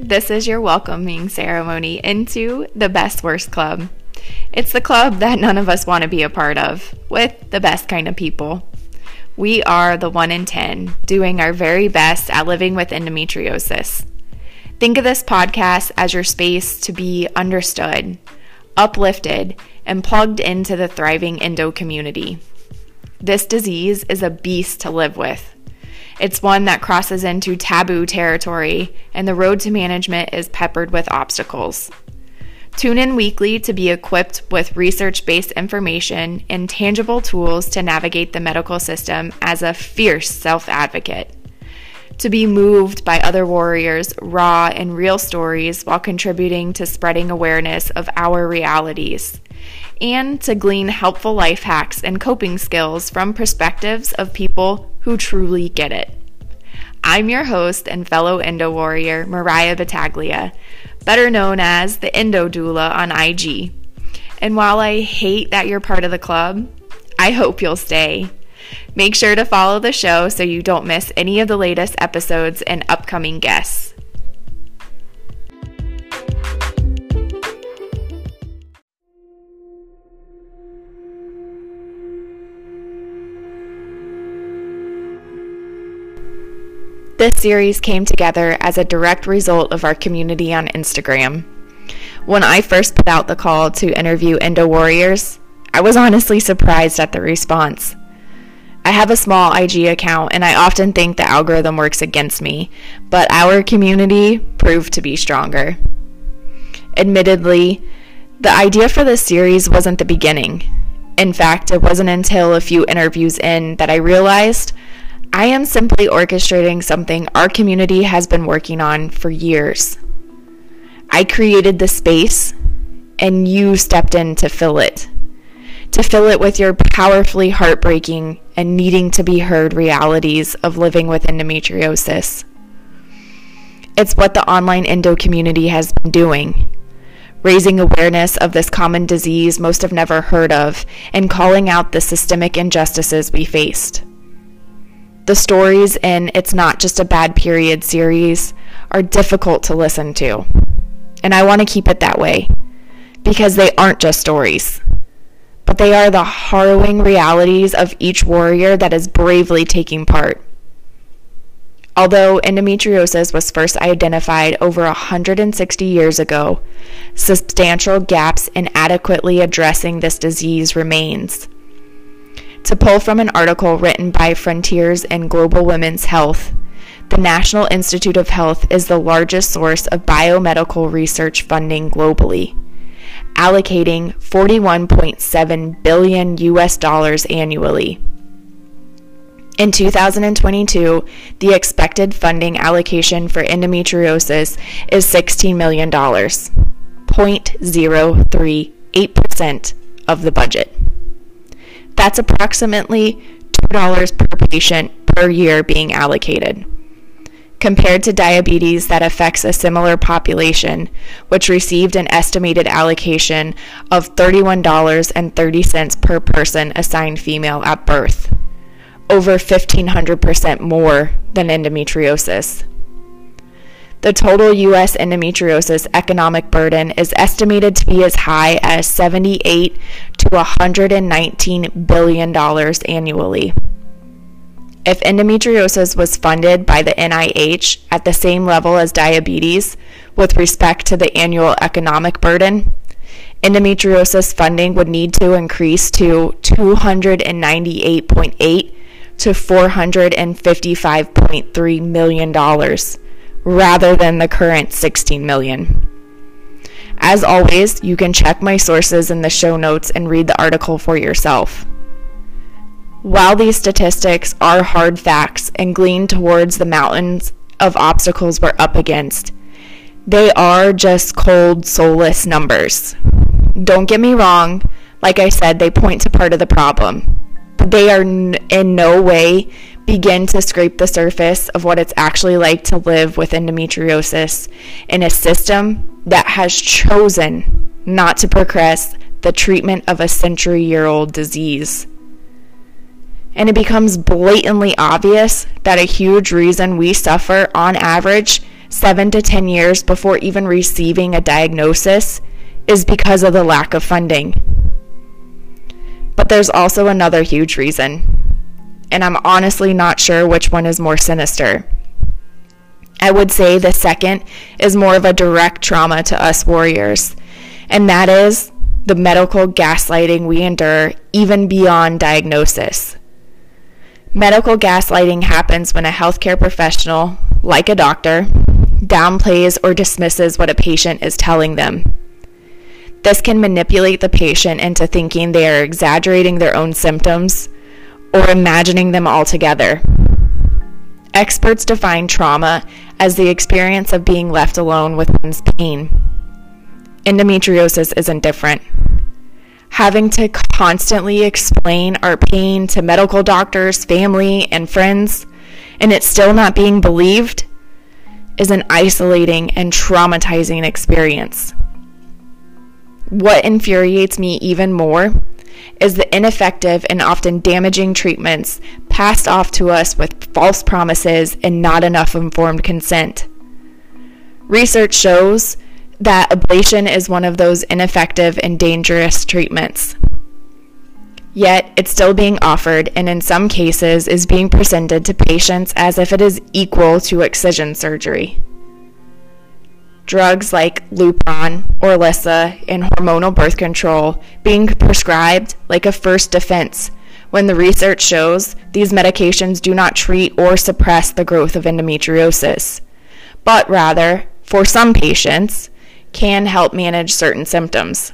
this is your welcoming ceremony into the Best Worst Club. It's the club that none of us want to be a part of, with the best kind of people. We are the 1 in 10, doing our very best at living with endometriosis. Think of this podcast as your space to be understood, uplifted, and plugged into the thriving endo community. This disease is a beast to live with. It's one that crosses into taboo territory, and the road to management is peppered with obstacles. Tune in weekly to be equipped with research based information and tangible tools to navigate the medical system as a fierce self advocate. To be moved by other warriors' raw and real stories while contributing to spreading awareness of our realities. And to glean helpful life hacks and coping skills from perspectives of people who truly get it. I'm your host and fellow Endo warrior, Mariah Battaglia better known as the Endo Doula on IG. And while I hate that you're part of the club, I hope you'll stay. Make sure to follow the show so you don't miss any of the latest episodes and upcoming guests. This series came together as a direct result of our community on Instagram. When I first put out the call to interview Endo Warriors, I was honestly surprised at the response. I have a small IG account and I often think the algorithm works against me, but our community proved to be stronger. Admittedly, the idea for this series wasn't the beginning. In fact, it wasn't until a few interviews in that I realized I am simply orchestrating something our community has been working on for years. I created the space, and you stepped in to fill it. To fill it with your powerfully heartbreaking and needing to be heard realities of living with endometriosis. It's what the online endo community has been doing raising awareness of this common disease most have never heard of, and calling out the systemic injustices we faced. The stories in It's Not Just a Bad Period series are difficult to listen to. And I want to keep it that way because they aren't just stories, but they are the harrowing realities of each warrior that is bravely taking part. Although endometriosis was first identified over 160 years ago, substantial gaps in adequately addressing this disease remains. To pull from an article written by Frontiers in Global Women's Health, the National Institute of Health is the largest source of biomedical research funding globally, allocating 41.7 billion US dollars annually. In 2022, the expected funding allocation for endometriosis is $16 million, 0.038% of the budget. That's approximately $2 per patient per year being allocated. Compared to diabetes that affects a similar population, which received an estimated allocation of $31.30 per person assigned female at birth, over 1,500% more than endometriosis. The total U.S. endometriosis economic burden is estimated to be as high as 78 to 119 billion dollars annually. If endometriosis was funded by the NIH at the same level as diabetes with respect to the annual economic burden, endometriosis funding would need to increase to 298.8 to 455.3 million dollars rather than the current 16 million. As always, you can check my sources in the show notes and read the article for yourself. While these statistics are hard facts and glean towards the mountains of obstacles we're up against, they are just cold, soulless numbers. Don't get me wrong, like I said, they point to part of the problem, but they are in no way begin to scrape the surface of what it's actually like to live with endometriosis in a system that has chosen not to progress the treatment of a century year old disease. And it becomes blatantly obvious that a huge reason we suffer on average seven to 10 years before even receiving a diagnosis is because of the lack of funding. But there's also another huge reason, and I'm honestly not sure which one is more sinister. I would say the second is more of a direct trauma to us warriors, and that is the medical gaslighting we endure even beyond diagnosis. Medical gaslighting happens when a healthcare professional, like a doctor, downplays or dismisses what a patient is telling them. This can manipulate the patient into thinking they are exaggerating their own symptoms or imagining them all together. Experts define trauma as the experience of being left alone with one's pain. Endometriosis isn't different. Having to constantly explain our pain to medical doctors, family, and friends, and it still not being believed, is an isolating and traumatizing experience. What infuriates me even more is the ineffective and often damaging treatments passed off to us with false promises and not enough informed consent. Research shows that ablation is one of those ineffective and dangerous treatments. Yet, it's still being offered and in some cases is being presented to patients as if it is equal to excision surgery. Drugs like Lupron, Orilissa, and hormonal birth control being prescribed like a first defense when the research shows these medications do not treat or suppress the growth of endometriosis, but rather, for some patients, can help manage certain symptoms.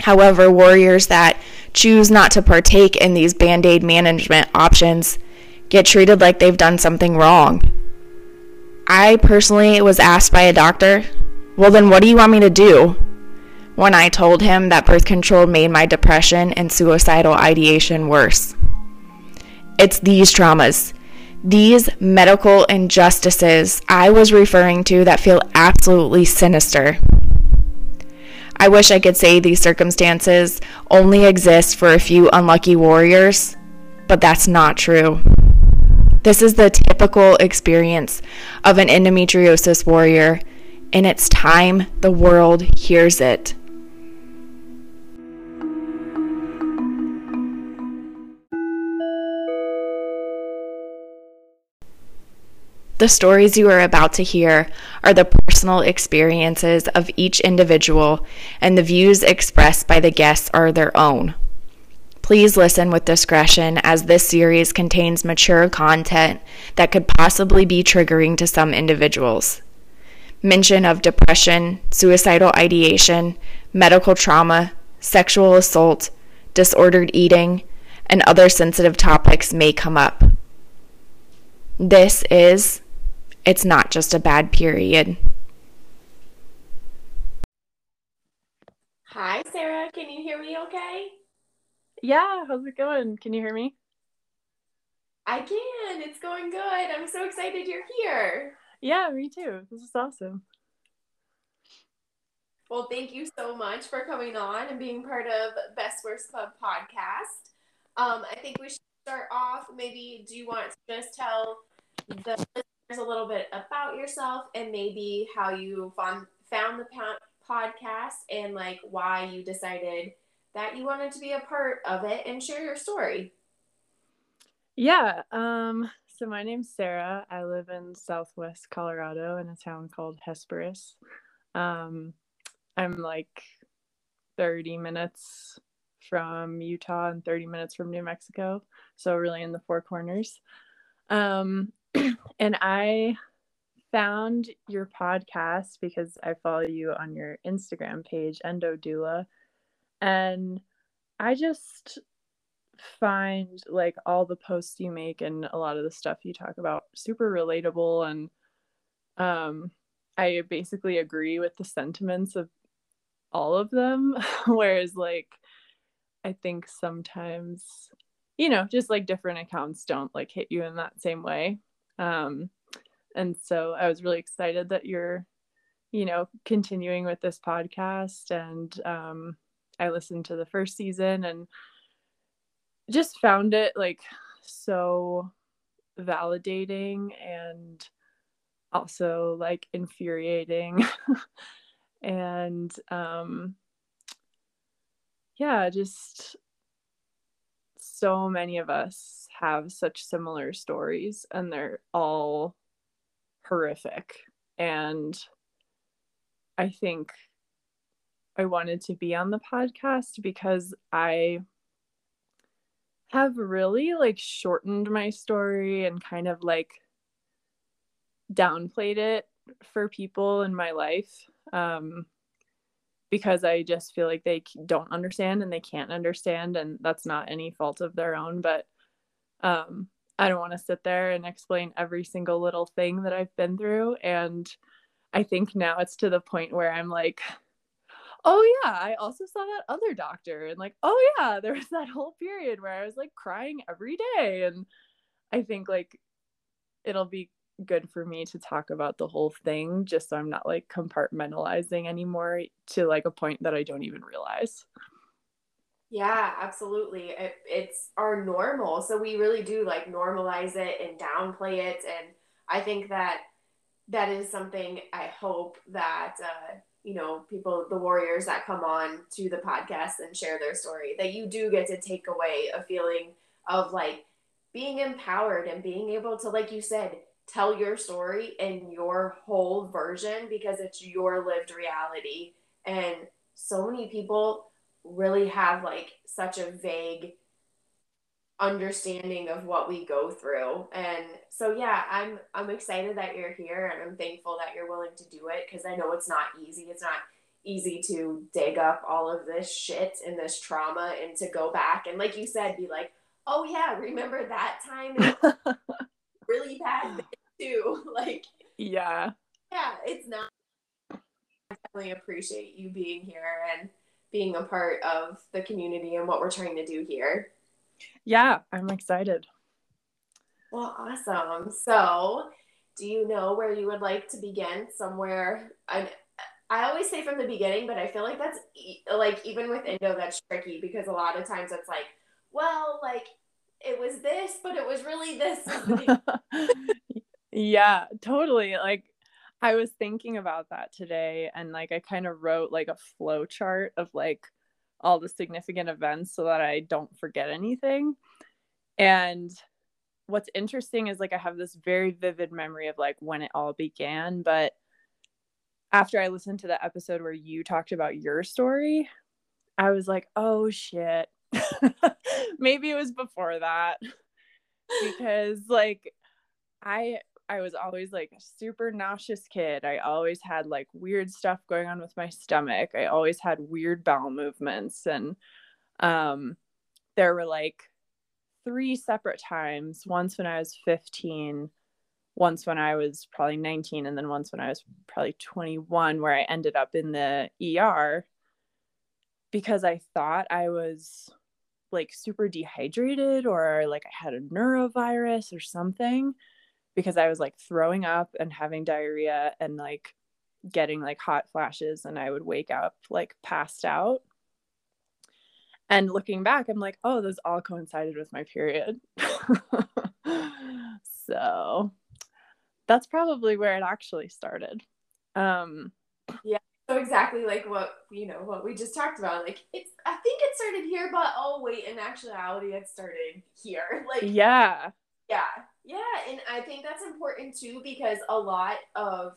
However, warriors that choose not to partake in these band aid management options get treated like they've done something wrong. I personally was asked by a doctor, Well, then what do you want me to do? When I told him that birth control made my depression and suicidal ideation worse. It's these traumas, these medical injustices I was referring to that feel absolutely sinister. I wish I could say these circumstances only exist for a few unlucky warriors, but that's not true. This is the typical experience of an endometriosis warrior, and it's time the world hears it. The stories you are about to hear are the personal experiences of each individual, and the views expressed by the guests are their own. Please listen with discretion as this series contains mature content that could possibly be triggering to some individuals. Mention of depression, suicidal ideation, medical trauma, sexual assault, disordered eating, and other sensitive topics may come up. This is it's not just a bad period. Hi, Sarah. Can you hear me okay? Yeah, how's it going? Can you hear me? I can. It's going good. I'm so excited you're here. Yeah, me too. This is awesome. Well, thank you so much for coming on and being part of Best Worst Club podcast. Um, I think we should start off. Maybe do you want to just tell the listeners a little bit about yourself and maybe how you found found the podcast and like why you decided that you wanted to be a part of it and share your story. Yeah. Um, so my name's Sarah. I live in Southwest Colorado in a town called Hesperus. Um, I'm like 30 minutes from Utah and 30 minutes from New Mexico. So really in the four corners. Um, and I found your podcast because I follow you on your Instagram page, Endo Doula. And I just find like all the posts you make and a lot of the stuff you talk about super relatable and um I basically agree with the sentiments of all of them whereas like I think sometimes you know just like different accounts don't like hit you in that same way um, and so I was really excited that you're, you know, continuing with this podcast. And um, I listened to the first season and just found it like so validating and also like infuriating. And um yeah just so many of us have such similar stories and they're all horrific. And i think i wanted to be on the podcast because i have really like shortened my story and kind of like downplayed it for people in my life um, because I just feel like they don't understand and they can't understand, and that's not any fault of their own. But um, I don't want to sit there and explain every single little thing that I've been through. And I think now it's to the point where I'm like, oh yeah, I also saw that other doctor, and like, oh yeah, there was that whole period where I was like crying every day, and I think like it'll be good for me to talk about the whole thing just so I'm not like compartmentalizing anymore to like a point that I don't even realize. Yeah, absolutely. It, it's our normal. So we really do like normalize it and downplay it. And I think that that is something I hope that, uh, you know, people, the warriors that come on to the podcast and share their story, that you do get to take away a feeling of like being empowered and being able to, like you said, tell your story in your whole version because it's your lived reality. And so many people really have like such a vague understanding of what we go through. And so yeah, I'm I'm excited that you're here and I'm thankful that you're willing to do it because I know it's not easy. It's not easy to dig up all of this shit and this trauma and to go back and like you said be like, "Oh yeah, remember that time?" really bad too. Like, yeah. Yeah, it's not. I definitely appreciate you being here and being a part of the community and what we're trying to do here. Yeah, I'm excited. Well, awesome. So, do you know where you would like to begin? Somewhere I I always say from the beginning, but I feel like that's like even with Endo that's tricky because a lot of times it's like, well, like it was this, but it was really this. Yeah, totally. Like I was thinking about that today and like I kind of wrote like a flow chart of like all the significant events so that I don't forget anything. And what's interesting is like I have this very vivid memory of like when it all began, but after I listened to the episode where you talked about your story, I was like, "Oh shit." Maybe it was before that. because like I I was always like a super nauseous kid. I always had like weird stuff going on with my stomach. I always had weird bowel movements and um there were like three separate times, once when I was 15, once when I was probably 19 and then once when I was probably 21 where I ended up in the ER because I thought I was like super dehydrated or like I had a norovirus or something because I was like throwing up and having diarrhea and like getting like hot flashes and I would wake up like passed out. And looking back, I'm like, oh, those all coincided with my period. so that's probably where it actually started. Um yeah. So exactly like what you know what we just talked about. Like it's I think it started here, but oh wait, in actuality it started here. Like yeah. Yeah. Yeah, and I think that's important too because a lot of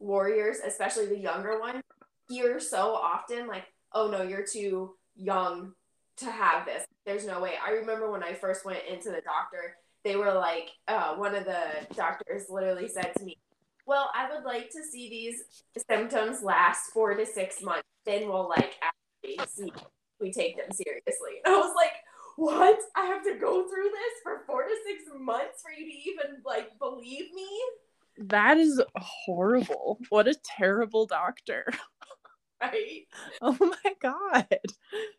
warriors, especially the younger ones, hear so often like, "Oh no, you're too young to have this. There's no way." I remember when I first went into the doctor, they were like, uh, one of the doctors literally said to me, "Well, I would like to see these symptoms last four to six months. Then we'll like actually see if we take them seriously." And I was like what? I have to go through this for four to six months for you to even like believe me? That is horrible. What a terrible doctor. right? Oh my god.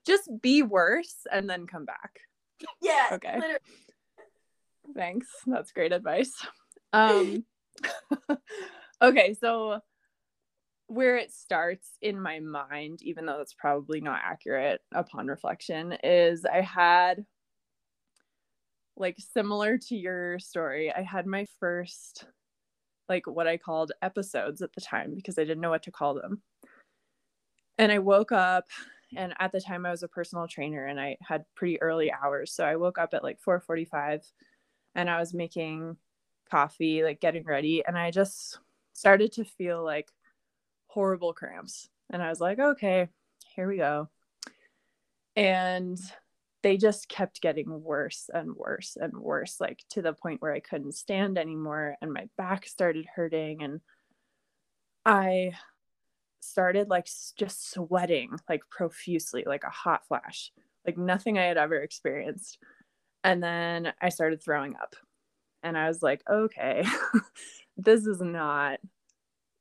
Just be worse and then come back. Yeah. Okay. Literally. Thanks. That's great advice. Um okay, so where it starts in my mind, even though that's probably not accurate upon reflection, is I had like similar to your story, I had my first like what I called episodes at the time because I didn't know what to call them. And I woke up and at the time I was a personal trainer and I had pretty early hours. So I woke up at like 4:45 and I was making coffee, like getting ready, and I just started to feel like horrible cramps. And I was like, okay, here we go. And they just kept getting worse and worse and worse, like to the point where I couldn't stand anymore and my back started hurting. And I started like just sweating like profusely, like a hot flash, like nothing I had ever experienced. And then I started throwing up. And I was like, okay, this is not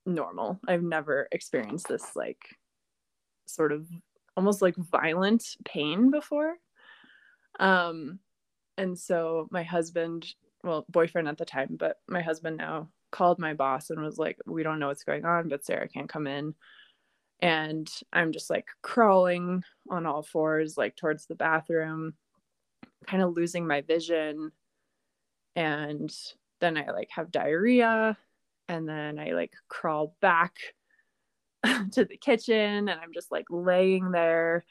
normal. I've never experienced this like sort of almost like violent pain before. Um and so my husband, well, boyfriend at the time, but my husband now called my boss and was like, "We don't know what's going on, but Sarah can't come in." And I'm just like crawling on all fours like towards the bathroom, kind of losing my vision. And then I like have diarrhea and then I like crawl back to the kitchen and I'm just like laying there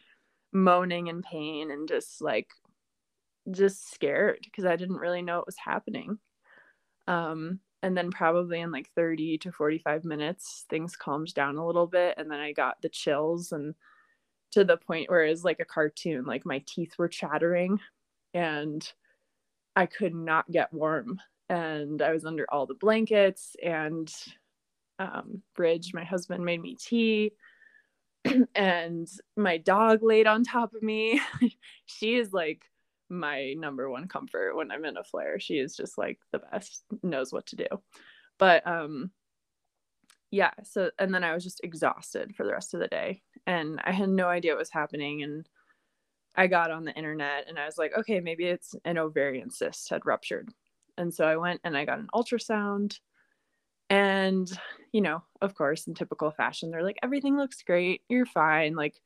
moaning in pain and just like just scared because I didn't really know what was happening. Um, and then probably in like 30 to 45 minutes things calmed down a little bit and then I got the chills and to the point where it was like a cartoon like my teeth were chattering and I could not get warm and I was under all the blankets and um, Bridge, my husband, made me tea and my dog laid on top of me. she is like my number one comfort when I'm in a flare. She is just like the best, knows what to do. But um yeah, so and then I was just exhausted for the rest of the day and I had no idea what was happening and I got on the internet and I was like, okay, maybe it's an ovarian cyst had ruptured. And so I went and I got an ultrasound. And, you know, of course, in typical fashion, they're like, everything looks great. You're fine. Like,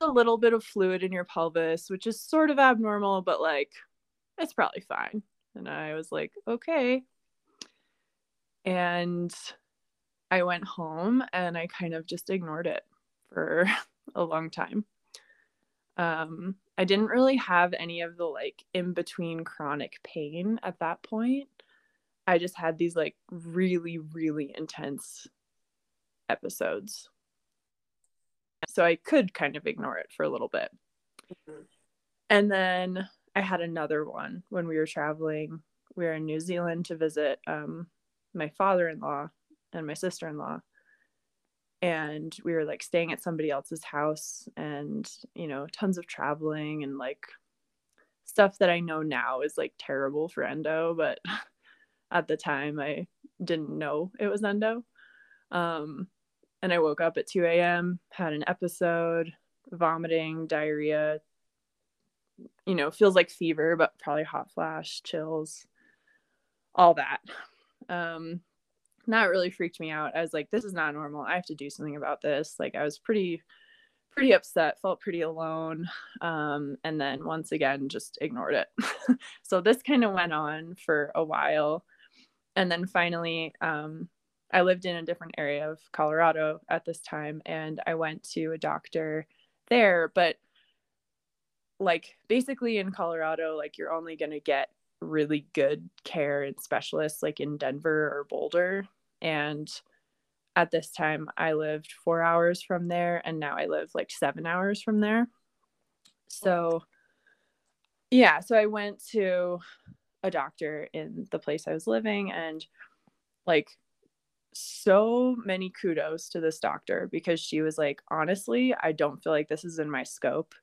a little bit of fluid in your pelvis, which is sort of abnormal, but like, it's probably fine. And I was like, okay. And I went home and I kind of just ignored it for a long time. Um, I didn't really have any of the like in between chronic pain at that point. I just had these like really, really intense episodes. So I could kind of ignore it for a little bit. Mm-hmm. And then I had another one when we were traveling. We were in New Zealand to visit um, my father in law and my sister in law and we were like staying at somebody else's house and you know tons of traveling and like stuff that i know now is like terrible for endo but at the time i didn't know it was endo. Um, and i woke up at 2 a.m had an episode vomiting diarrhea you know feels like fever but probably hot flash chills all that. Um, that really freaked me out. I was like, this is not normal. I have to do something about this. Like I was pretty pretty upset, felt pretty alone. Um, and then once again just ignored it. so this kind of went on for a while. And then finally, um, I lived in a different area of Colorado at this time and I went to a doctor there, but like basically in Colorado, like you're only going to get really good care and specialists like in Denver or Boulder and at this time, I lived four hours from there, and now I live like seven hours from there. So, yeah, so I went to a doctor in the place I was living, and like so many kudos to this doctor because she was like, honestly, I don't feel like this is in my scope.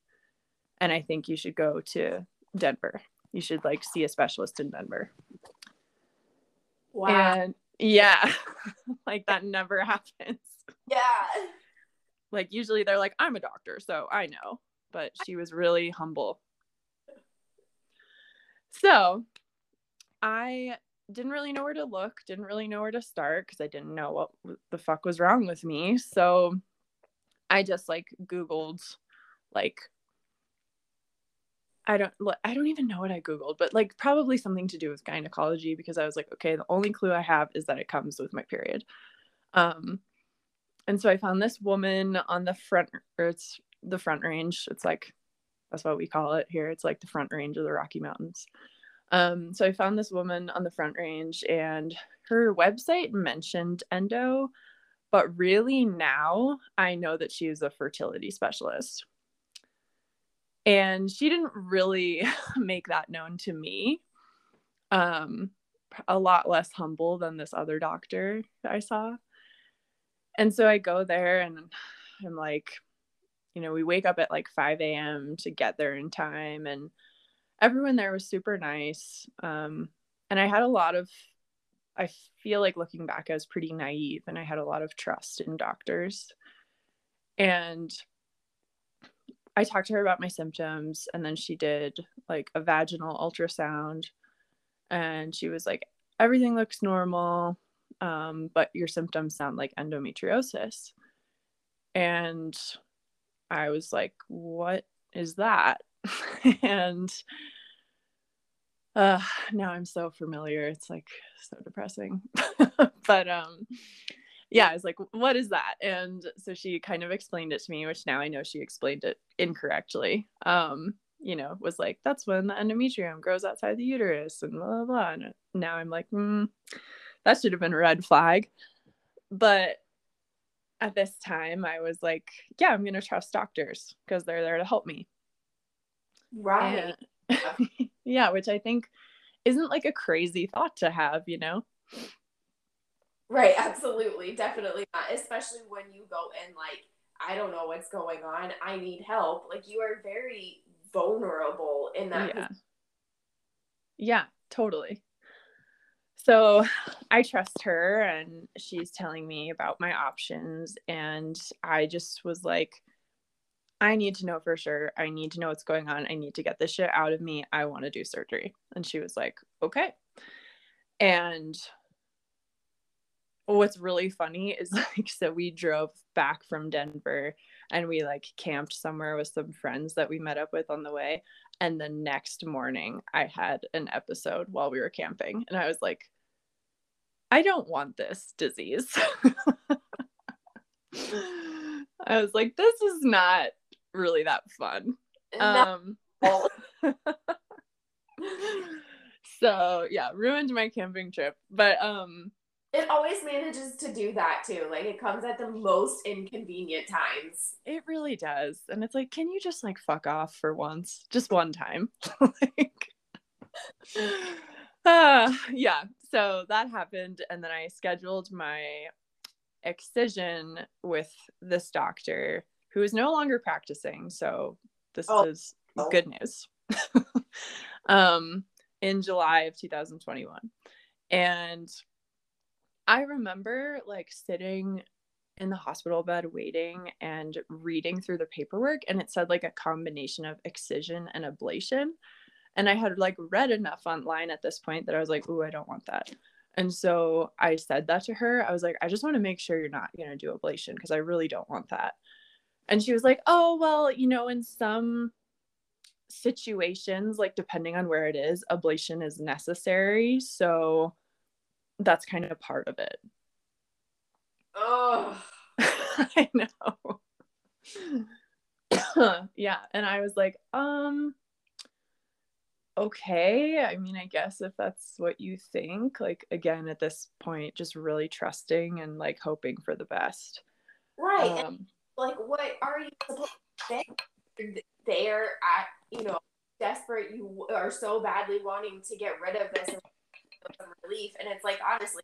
And I think you should go to Denver. You should like see a specialist in Denver. Wow. And yeah. like that never happens. Yeah. Like usually they're like, I'm a doctor, so I know. But she was really humble. So I didn't really know where to look, didn't really know where to start because I didn't know what the fuck was wrong with me. So I just like Googled like I don't I don't even know what I googled, but like probably something to do with gynecology because I was like, okay, the only clue I have is that it comes with my period. Um and so I found this woman on the front or it's the front range. It's like that's what we call it here. It's like the front range of the Rocky Mountains. Um so I found this woman on the front range and her website mentioned endo, but really now I know that she is a fertility specialist and she didn't really make that known to me um a lot less humble than this other doctor i saw. And so i go there and i'm like you know we wake up at like 5 a.m to get there in time and everyone there was super nice um and i had a lot of i feel like looking back i was pretty naive and i had a lot of trust in doctors. And I talked to her about my symptoms and then she did like a vaginal ultrasound and she was like everything looks normal um, but your symptoms sound like endometriosis. And I was like what is that? And uh, now I'm so familiar it's like so depressing. But um yeah, I was like, what is that? And so she kind of explained it to me, which now I know she explained it incorrectly. Um, you know, was like, that's when the endometrium grows outside the uterus and blah, blah, blah. And now I'm like, mm, that should have been a red flag. But at this time, I was like, yeah, I'm going to trust doctors because they're there to help me. Right. And, yeah, which I think isn't like a crazy thought to have, you know? Right, absolutely. Definitely not. Especially when you go in like, I don't know what's going on. I need help. Like you are very vulnerable in that. Yeah. Yeah, totally. So I trust her and she's telling me about my options. And I just was like, I need to know for sure. I need to know what's going on. I need to get this shit out of me. I want to do surgery. And she was like, okay. And what's really funny is like so we drove back from Denver and we like camped somewhere with some friends that we met up with on the way and the next morning I had an episode while we were camping and I was like I don't want this disease. I was like this is not really that fun. Um so yeah, ruined my camping trip. But um it always manages to do that too. Like it comes at the most inconvenient times. It really does. And it's like, can you just like fuck off for once? Just one time. like uh, yeah. So that happened. And then I scheduled my excision with this doctor who is no longer practicing. So this oh. is oh. good news. um in July of 2021. And I remember like sitting in the hospital bed waiting and reading through the paperwork and it said like a combination of excision and ablation and i had like read enough online at this point that i was like ooh i don't want that. And so i said that to her. I was like i just want to make sure you're not going to do ablation because i really don't want that. And she was like oh well you know in some situations like depending on where it is ablation is necessary so that's kind of part of it. Oh, I know. yeah, and I was like, um okay, I mean, I guess if that's what you think, like again at this point just really trusting and like hoping for the best. Right. Um, like what are you supposed to say? There at, you know, desperate you are so badly wanting to get rid of this some relief. And it's like, honestly,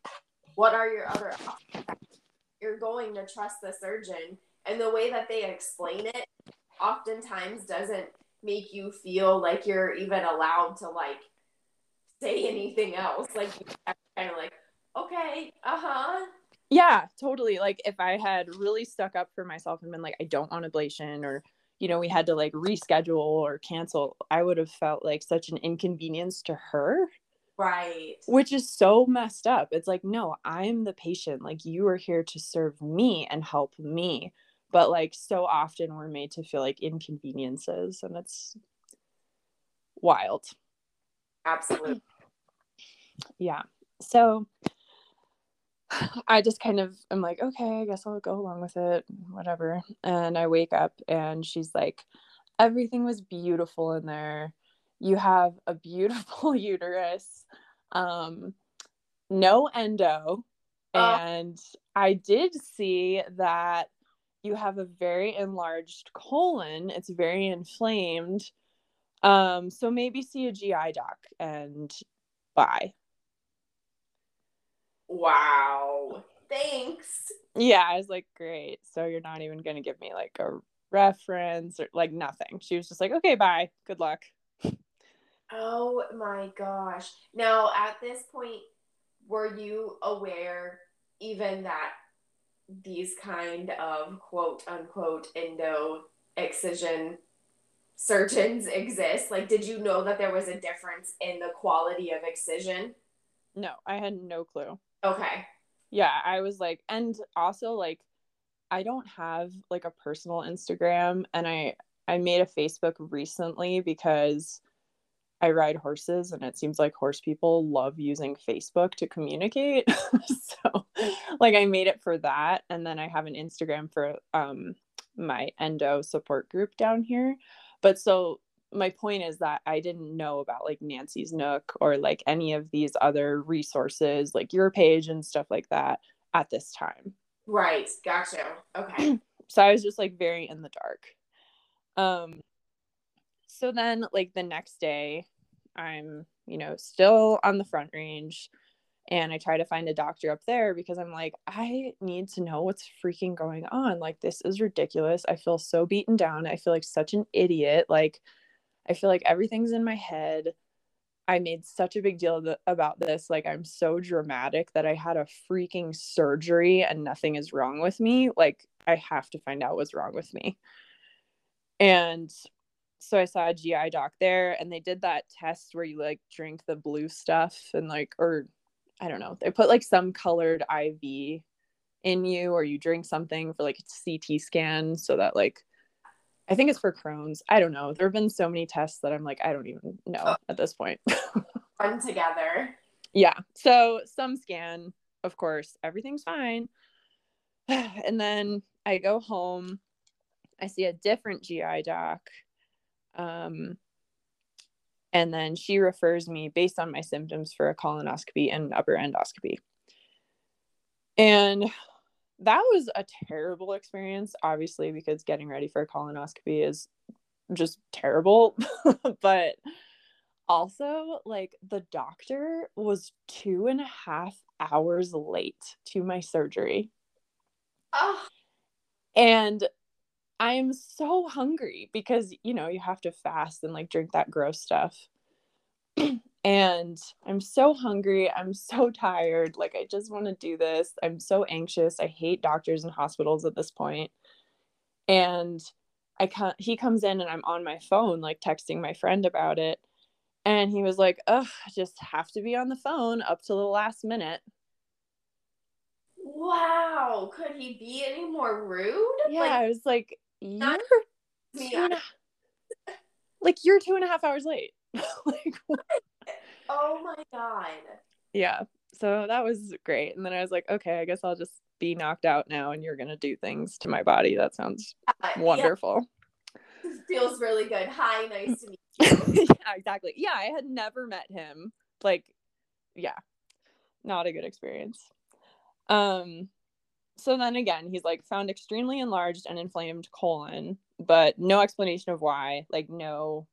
what are your other options? You're going to trust the surgeon. And the way that they explain it oftentimes doesn't make you feel like you're even allowed to like say anything else. Like kind of like, okay, uh-huh. Yeah, totally. Like if I had really stuck up for myself and been like, I don't want ablation or you know, we had to like reschedule or cancel, I would have felt like such an inconvenience to her Right. Which is so messed up. It's like, no, I'm the patient. Like, you are here to serve me and help me. But, like, so often we're made to feel like inconveniences. And it's, wild. Absolutely. Yeah. So I just kind of am like, okay, I guess I'll go along with it, whatever. And I wake up and she's like, everything was beautiful in there. You have a beautiful uterus, um, no endo. Uh, and I did see that you have a very enlarged colon. It's very inflamed. Um, so maybe see a GI doc and bye. Wow. Thanks. Yeah, I was like, great. So you're not even gonna give me like a reference or like nothing. She was just like, okay, bye. Good luck. Oh my gosh. Now at this point, were you aware even that these kind of quote unquote endo excision surgeons exist? Like, did you know that there was a difference in the quality of excision? No, I had no clue. Okay. Yeah, I was like, and also like, I don't have like a personal Instagram, and I I made a Facebook recently because I ride horses, and it seems like horse people love using Facebook to communicate. so, like, I made it for that, and then I have an Instagram for um my endo support group down here. But so my point is that I didn't know about like Nancy's Nook or like any of these other resources, like your page and stuff like that at this time. Right. Gotcha. Okay. so I was just like very in the dark. Um so then like the next day I'm, you know, still on the front range and I try to find a doctor up there because I'm like I need to know what's freaking going on. Like this is ridiculous. I feel so beaten down. I feel like such an idiot. Like I feel like everything's in my head. I made such a big deal th- about this. Like, I'm so dramatic that I had a freaking surgery and nothing is wrong with me. Like, I have to find out what's wrong with me. And so I saw a GI doc there, and they did that test where you like drink the blue stuff and like, or I don't know, they put like some colored IV in you, or you drink something for like a CT scan so that like I think it's for Crohn's. I don't know. There have been so many tests that I'm like, I don't even know oh. at this point. Run together. Yeah. So some scan, of course, everything's fine. And then I go home. I see a different GI doc. Um, and then she refers me based on my symptoms for a colonoscopy and upper endoscopy. And that was a terrible experience, obviously, because getting ready for a colonoscopy is just terrible. but also, like, the doctor was two and a half hours late to my surgery. Oh. And I am so hungry because, you know, you have to fast and like drink that gross stuff. and I'm so hungry. I'm so tired. Like, I just want to do this. I'm so anxious. I hate doctors and hospitals at this point. And I can't, he comes in and I'm on my phone, like texting my friend about it. And he was like, Ugh, just have to be on the phone up to the last minute. Wow. Could he be any more rude? Yeah, like, I was like, You're two like you're two and a half hours late. like Oh my god. Yeah. So that was great. And then I was like, okay, I guess I'll just be knocked out now and you're gonna do things to my body. That sounds uh, wonderful. Yeah. Feels really good. Hi, nice to meet you. yeah, exactly. Yeah, I had never met him. Like, yeah, not a good experience. Um, so then again, he's like found extremely enlarged and inflamed colon, but no explanation of why, like no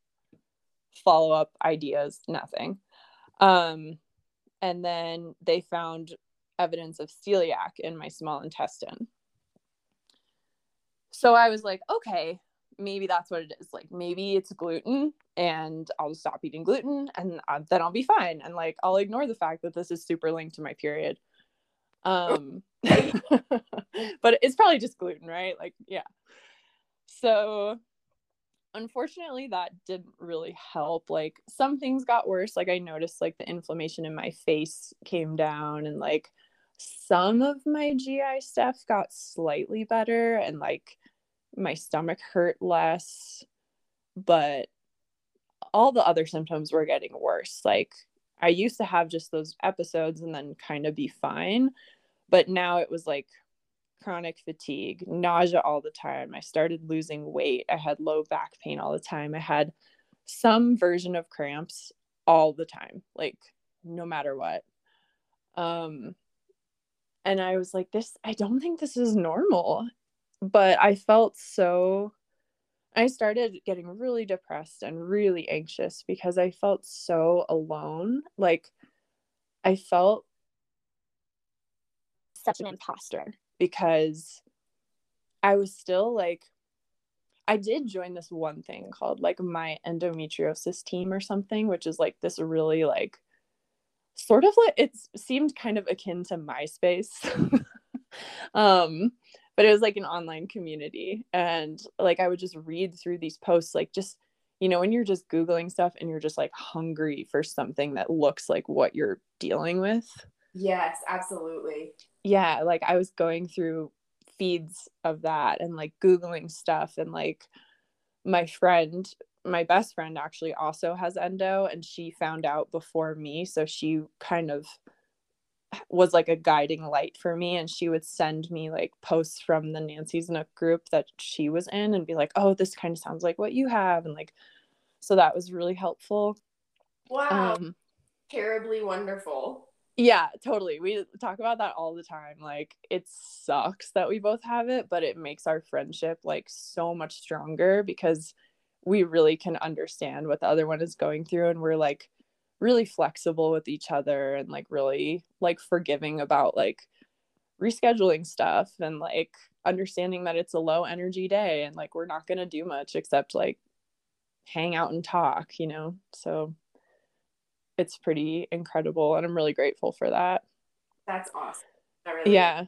follow up ideas, nothing. Um, and then they found evidence of celiac in my small intestine. So I was like, okay, maybe that's what it is. Like, maybe it's gluten and I'll stop eating gluten and uh, then I'll be fine. And like, I'll ignore the fact that this is super linked to my period. Um, but it's probably just gluten, right? Like, yeah. So unfortunately that didn't really help like some things got worse like i noticed like the inflammation in my face came down and like some of my gi stuff got slightly better and like my stomach hurt less but all the other symptoms were getting worse. Like I used to have just those episodes and then kind of be fine, but now it was like chronic fatigue, nausea all the time. I started losing weight. I had low back pain all the time. I had some version of cramps all the time, like no matter what. Um and I was like this I don't think this is normal. But I felt so I started getting really depressed and really anxious because I felt so alone. Like I felt such an imposter because I was still like I did join this one thing called like my endometriosis team or something, which is like this really like sort of like it seemed kind of akin to MySpace. um but it was like an online community and like i would just read through these posts like just you know when you're just googling stuff and you're just like hungry for something that looks like what you're dealing with. Yes absolutely. Yeah like i was going through feeds of that and like googling stuff and like my friend my best friend actually also has endo and she found out before me so she kind of was like a guiding light for me and she would send me like posts from the Nancy's Nook group that she was in and be like, "Oh, this kind of sounds like what you have." And like so that was really helpful. Wow. Um, terribly wonderful. Yeah, totally. We talk about that all the time. Like it sucks that we both have it, but it makes our friendship like so much stronger because we really can understand what the other one is going through and we're like really flexible with each other and like really like forgiving about like rescheduling stuff and like understanding that it's a low energy day and like we're not going to do much except like hang out and talk, you know? So it's pretty incredible and I'm really grateful for that. That's awesome. That really yeah. Is.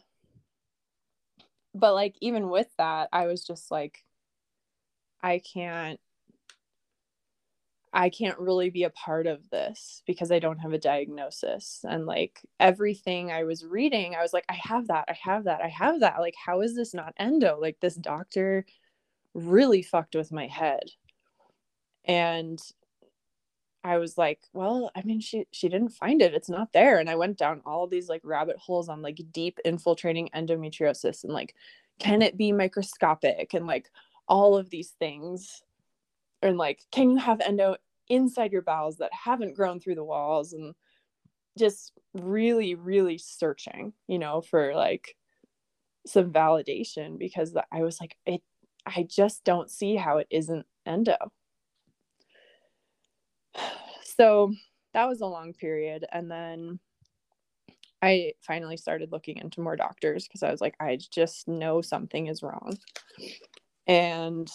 But like even with that, I was just like I can't I can't really be a part of this because I don't have a diagnosis. And like everything I was reading, I was like, I have that, I have that, I have that. Like, how is this not endo? Like, this doctor really fucked with my head. And I was like, well, I mean, she she didn't find it. It's not there. And I went down all these like rabbit holes on like deep infiltrating endometriosis and like, can it be microscopic and like all of these things and like can you have endo inside your bowels that haven't grown through the walls? And just really really searching you know for like some validation because i was like it i just don't see how it isn't endo. So that was a long period. And then i finally started looking into more doctors because i was like i just know something is wrong. And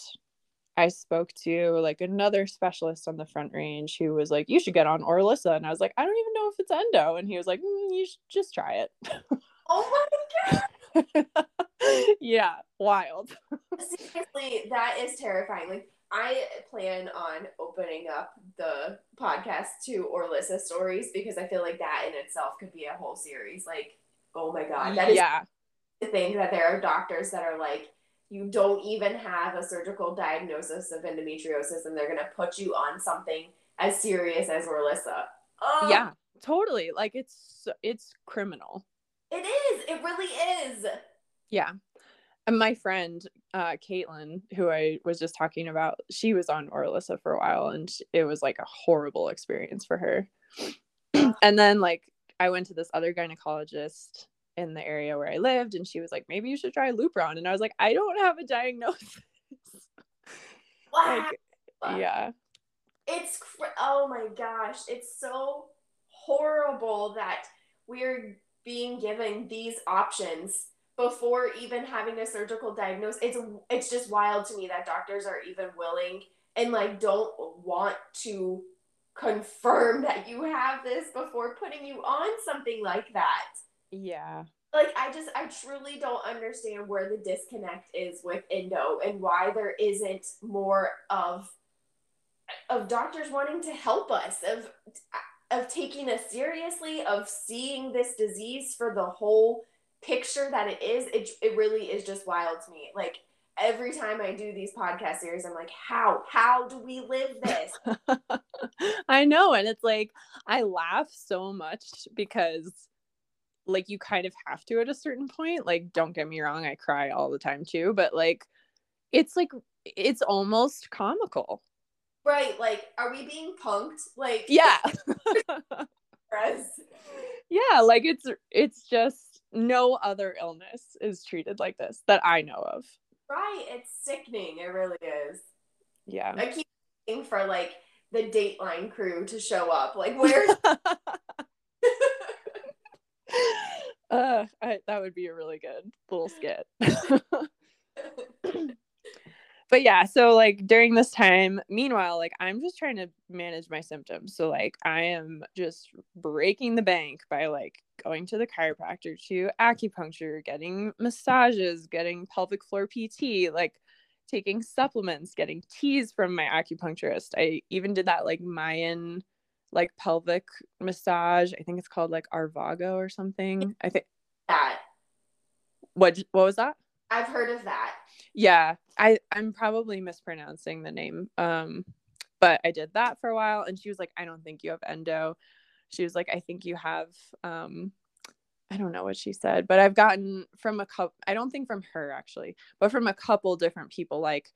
I spoke to like another specialist on the front range who was like, you should get on Orilissa. And I was like, I don't even know if it's endo. And he was like, mm, you should just try it. Oh my God. yeah, wild. Seriously, that is terrifying. Like, I plan on opening up the podcast to Orilissa stories because I feel like that in itself could be a whole series. Like, oh my God. That is yeah. the thing that there are doctors that are like, you don't even have a surgical diagnosis of endometriosis and they're going to put you on something as serious as Orilissa. Oh. Yeah, totally. Like it's it's criminal. It is. It really is. Yeah. And my friend, uh, Caitlin, who I was just talking about, she was on Orilissa for a while and it was like a horrible experience for her. and then like I went to this other gynecologist in the area where I lived, and she was like, "Maybe you should try Lupron," and I was like, "I don't have a diagnosis." Wow. like, yeah. It's oh my gosh, it's so horrible that we're being given these options before even having a surgical diagnosis. It's it's just wild to me that doctors are even willing and like don't want to confirm that you have this before putting you on something like that. Yeah. Like I just I truly don't understand where the disconnect is with endo and why there isn't more of of doctors wanting to help us of of taking us seriously of seeing this disease for the whole picture that it is it, it really is just wild to me like every time I do these podcast series, I'm like, how? How do we live this? I know. And it's like, I laugh so much because, like, you kind of have to at a certain point. Like, don't get me wrong, I cry all the time too, but like, it's like, it's almost comical. Right. Like, are we being punked? Like, Yeah. Yeah. Like, it's, it's just no other illness is treated like this that I know of. Right. It's sickening. It really is. Yeah. I keep waiting for like the Dateline crew to show up. Like, where's uh, I, that would be a really good little skit. but yeah, so like during this time, meanwhile, like I'm just trying to manage my symptoms. So like I am just breaking the bank by like going to the chiropractor, to acupuncture, getting massages, getting pelvic floor PT, like taking supplements, getting teas from my acupuncturist. I even did that like Mayan like pelvic massage. I think it's called like Arvago or something. I think that? what what was that? I've heard of that. Yeah, I I'm probably mispronouncing the name. Um but I did that for a while and she was like I don't think you have endo. She was like I think you have um I don't know what she said, but I've gotten from a couple I don't think from her actually, but from a couple different people like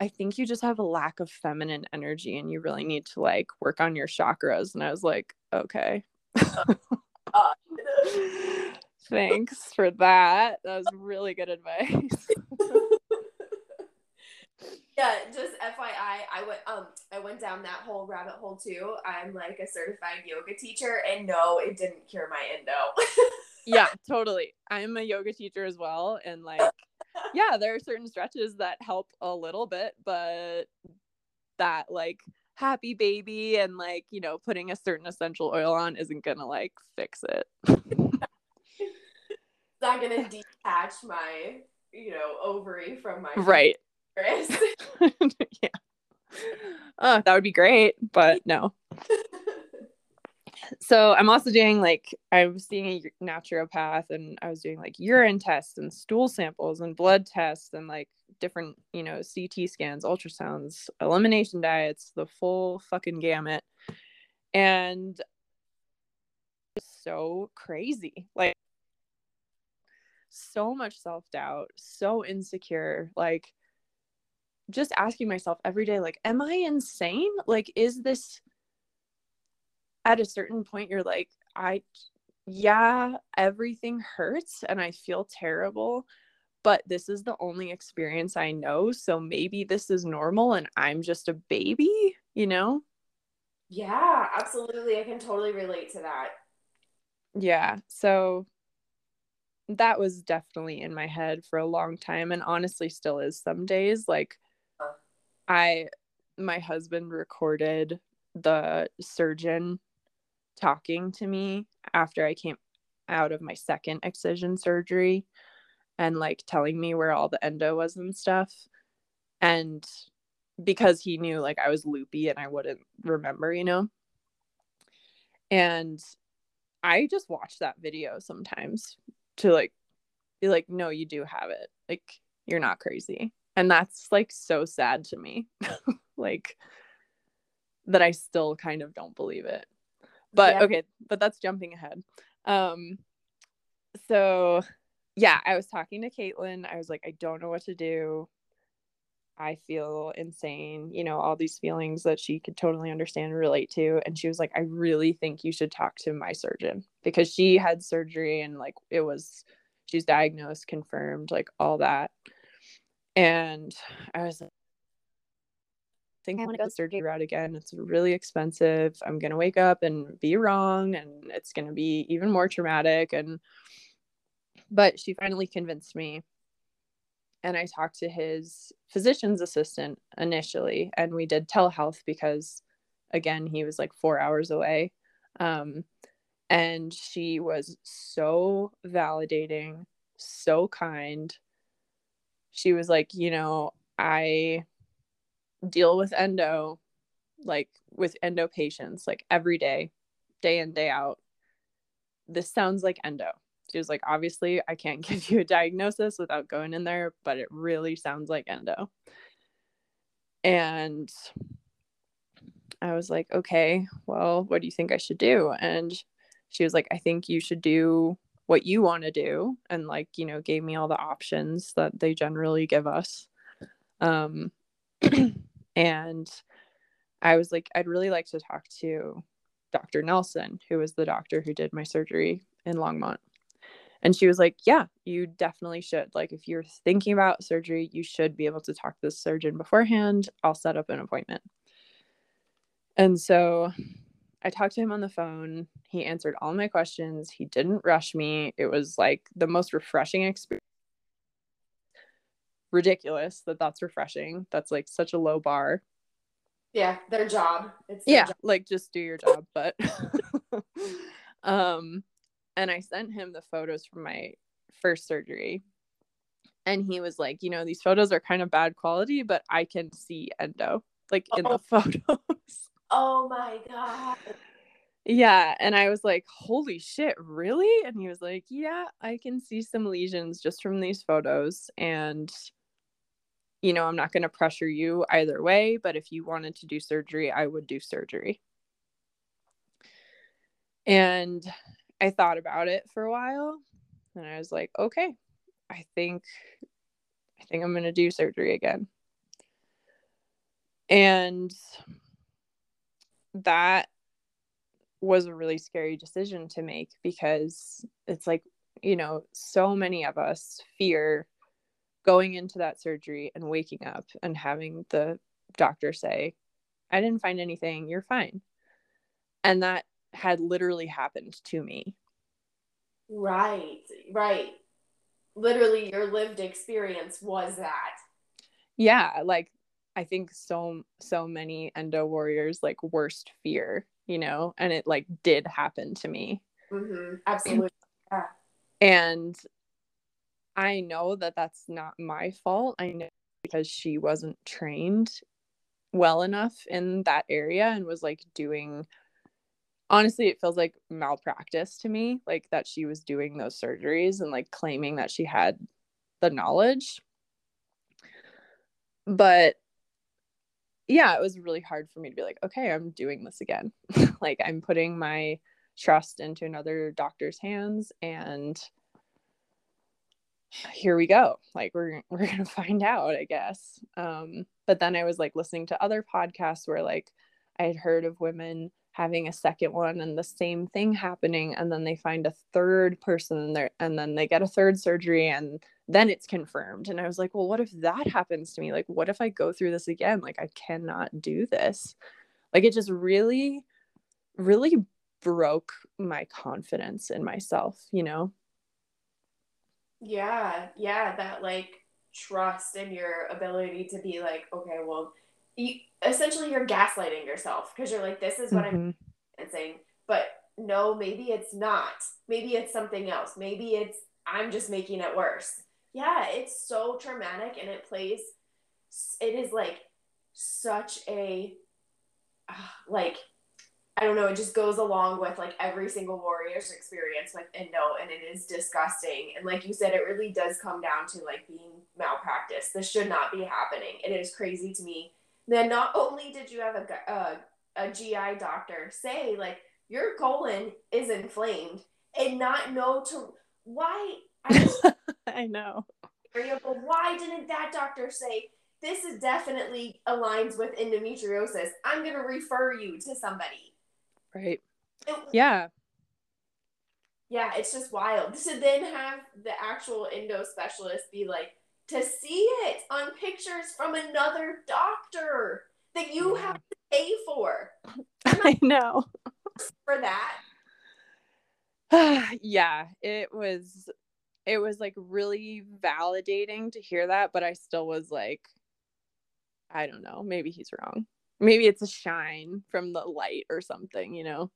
I think you just have a lack of feminine energy and you really need to like work on your chakras and I was like, okay. Thanks for that. That was really good advice. yeah, just FYI, I went um I went down that whole rabbit hole too. I'm like a certified yoga teacher and no, it didn't cure my endo. yeah, totally. I'm a yoga teacher as well. And like, yeah, there are certain stretches that help a little bit, but that like happy baby and like, you know, putting a certain essential oil on isn't gonna like fix it. it's not gonna detach my, you know, ovary from my right. yeah. Oh, that would be great, but no. so I'm also doing like I was seeing a naturopath and I was doing like urine tests and stool samples and blood tests and like different, you know, CT scans, ultrasounds, elimination diets, the full fucking gamut. And so crazy. Like so much self-doubt, so insecure, like just asking myself every day like am I insane? Like is this at a certain point you're like i yeah everything hurts and i feel terrible but this is the only experience i know so maybe this is normal and i'm just a baby you know yeah, absolutely. I can totally relate to that. yeah so that was definitely in my head for a long time and honestly still is some days like i my husband recorded the surgeon talking to me after I came out of my second excision surgery and like telling me where all the endo was and stuff. And because he knew like I was loopy and I wouldn't remember, you know. And I just watch that video sometimes to like be like, no, you do have it. Like, you're not crazy. And that's like so sad to me. like, that I still kind of don't believe it but Yeah. okay but that's jumping ahead. Um so yeah i was talking to caitlin. I was like i don't know what to do. I feel insane you know all these feelings that she could totally understand and relate to. And she was like i really think you should talk to my surgeon because she had surgery and like it was she's diagnosed confirmed like all that. And i was like think I want to go the surgery route again. It's really expensive. I'm going to wake up and be wrong and it's going to be even more traumatic and but she finally convinced me. And I talked to his physician's assistant initially and we did telehealth because again, he was like 4 hours away. Um and she was so validating, so kind. She was like, you know, I deal with endo like with endo patients like every day day in day out this sounds like endo She was like, obviously, I can't give you a diagnosis without going in there, but it really sounds like endo. And I was like, okay, well, what do you think I should do? And she was like, I think you should do what you want to do. And like, you know, gave me all the options that they generally give us. Um, and I was like, I'd really like to talk to Dr. Nelson, who was the doctor who did my surgery in Longmont. And she was like, Yeah, you definitely should. Like, if you're thinking about surgery, you should be able to talk to the surgeon beforehand. I'll set up an appointment. And so I talked to him on the phone. He answered all my questions. He didn't rush me. It was like the most refreshing experience. Ridiculous that that's refreshing. That's like such a low bar. Yeah, their job. It's their yeah, job. like just do your job, but um and I sent him the photos from my first surgery. And he was like, you know, these photos are kind of bad quality, but I can see endo like in Oh. the photos. Oh my god. Yeah. And I was like, holy shit, really? And he was like, yeah, I can see some lesions just from these photos. And, you know, I'm not going to pressure you either way, but if you wanted to do surgery, I would do surgery. And I thought about it for a while and I was like, okay, I think, I think I'm going to do surgery again. And that was a really scary decision to make because it's like, you know, so many of us fear going into that surgery and waking up and having the doctor say, I didn't find anything, you're fine. And that had literally happened to me. Right, right. Literally, your lived experience was that. Yeah, like I think so so many endo warriors like worst fear, you know, and it like did happen to me. hmm Absolutely. And I know that that's not my fault. I know because she wasn't trained well enough in that area and was like doing honestly it feels like malpractice to me like that she was doing those surgeries and like claiming that she had the knowledge but yeah it was really hard for me to be like okay i'm doing this again like i'm putting my trust into another doctor's hands and here we go. Like we're we're going to find out i guess. Um but then i was like listening to other podcasts where like i had heard of women having a second one and the same thing happening and then they find a third person there and then they get a third surgery and then it's confirmed. And i was like well what if that happens to me? Like what if i go through this again? Like i cannot do this. Like it just really really broke my confidence in myself you know Yeah, yeah, that like trust in your ability to be like, okay, well, you, essentially you're gaslighting yourself because you're like, this is what I'm Mhm. experiencing, but no, maybe it's not. Maybe it's something else. Maybe it's I'm just making it worse. Yeah, it's so traumatic and it plays. It is like such a like I don't know, it just goes along with like every single warrior's experience with endo, and it is disgusting. And like you said, it really does come down to like being malpractice. This should not be happening. It is crazy to me. Then not only did you have a, uh, a GI doctor say like your colon is inflamed and not know to why I i know but why didn't that doctor say this is definitely aligns with endometriosis? I'm gonna refer you to somebody. Right. It- yeah. Yeah, it's just wild. To then have the actual endo specialist be like, to see it on pictures from another doctor that you have to pay for. I know. For that. yeah it was it was like really validating to hear that but i still was like i don't know. Maybe he's wrong maybe it's a shine from the light or something you know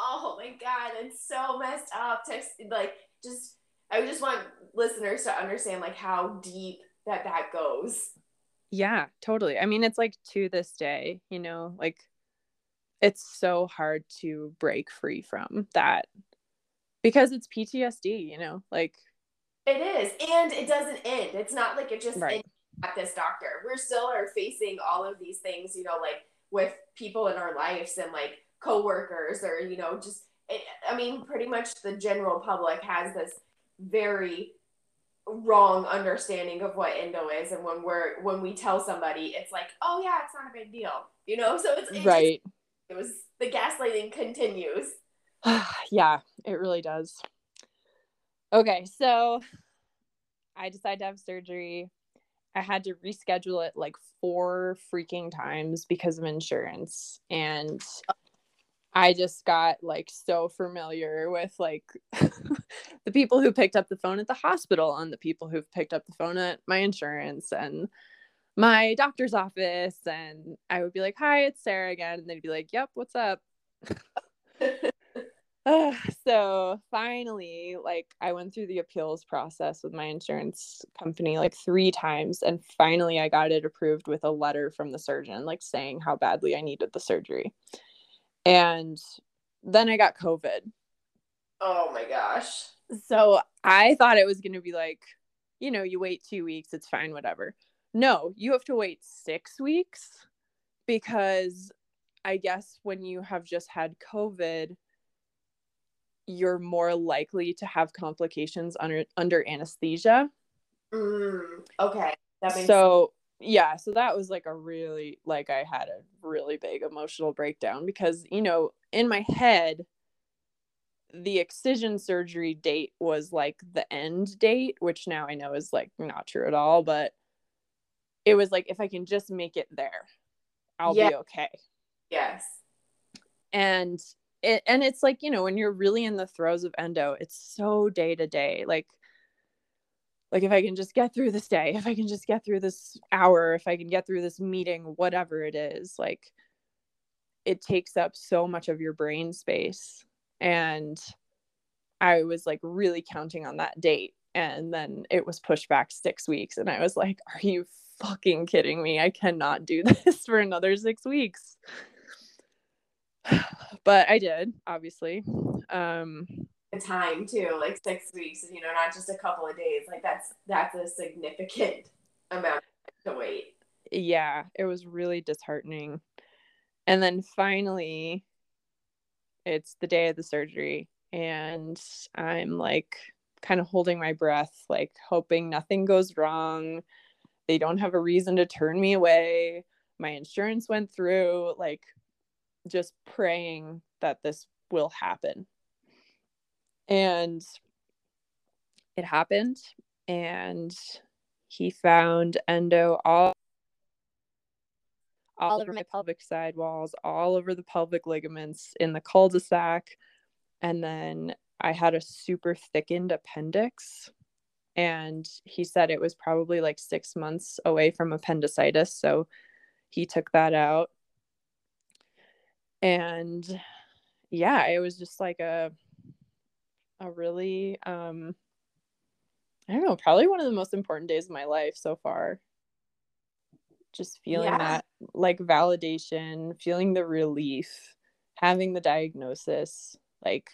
Oh my god, it's so messed up. To like, just I just want listeners to understand like how deep that that goes. yeah totally i mean it's like to this day you know like it's so hard to break free from that because it's PTSD, you know, like it is, and it doesn't end. It's not like it just right. At this doctor. We're still are facing all of these things, you know, like with people in our lives and like coworkers or you know just. Eh, I mean, pretty much the general public has this very wrong understanding of what endo is. And when we're when we tell somebody it's like oh yeah it's not a big deal you know? So it's, right just, it was the gaslighting continues. Yeah it really does. Okay so i decided to have surgery i had to reschedule it like four freaking times because of insurance and I just got like so familiar with like the people who picked up the phone at the hospital and the people who've picked up the phone at my insurance and my doctor's office. And I would be like, Hi, it's Sarah again. And they'd be like, Yep, what's up? uh, so finally, like, I went through the appeals process with my insurance company like three times. And finally, I got it approved with a letter from the surgeon, like saying how badly I needed the surgery. And then I got COVID. Oh my gosh. So I thought it was going to be like, you know, you wait two weeks, it's fine, whatever. No, you have to wait six weeks because I guess when you have just had COVID, you're more likely to have complications under under anesthesia. Mm, okay. So yeah so that was like a really like i had a really big emotional breakdown because you know in my head the excision surgery date was like the end date which now i know is like not true at all but it was like if i can just make it there i'll yeah. be okay yes and it and it's like you know when you're really in the throes of endo it's so day to day like like if i can just get through this day if i can just get through this hour if i can get through this meeting whatever it is like it takes up so much of your brain space. And i was like really counting on that date and then it was pushed back 6 weeks and i was like are you fucking kidding me? I cannot do this for another 6 weeks but i did obviously um the time too, like six weeks, you know, not just a couple of days. Like that's that's a significant amount to wait. Yeah, it was really disheartening. And then finally, it's the day of the surgery, and I'm like kind of holding my breath, like hoping nothing goes wrong. They don't have a reason to turn me away. My insurance went through, like just praying that this will happen. And it happened and he found endo all all over my pelvic side walls all over the pelvic ligaments in the cul-de-sac. And then i had a super thickened appendix and he said it was probably like six months away from appendicitis. So he took that out and yeah it was just like a a really um I don't know, probably one of the most important days of my life so far. Just feeling yeah. that like validation, feeling the relief, having the diagnosis, like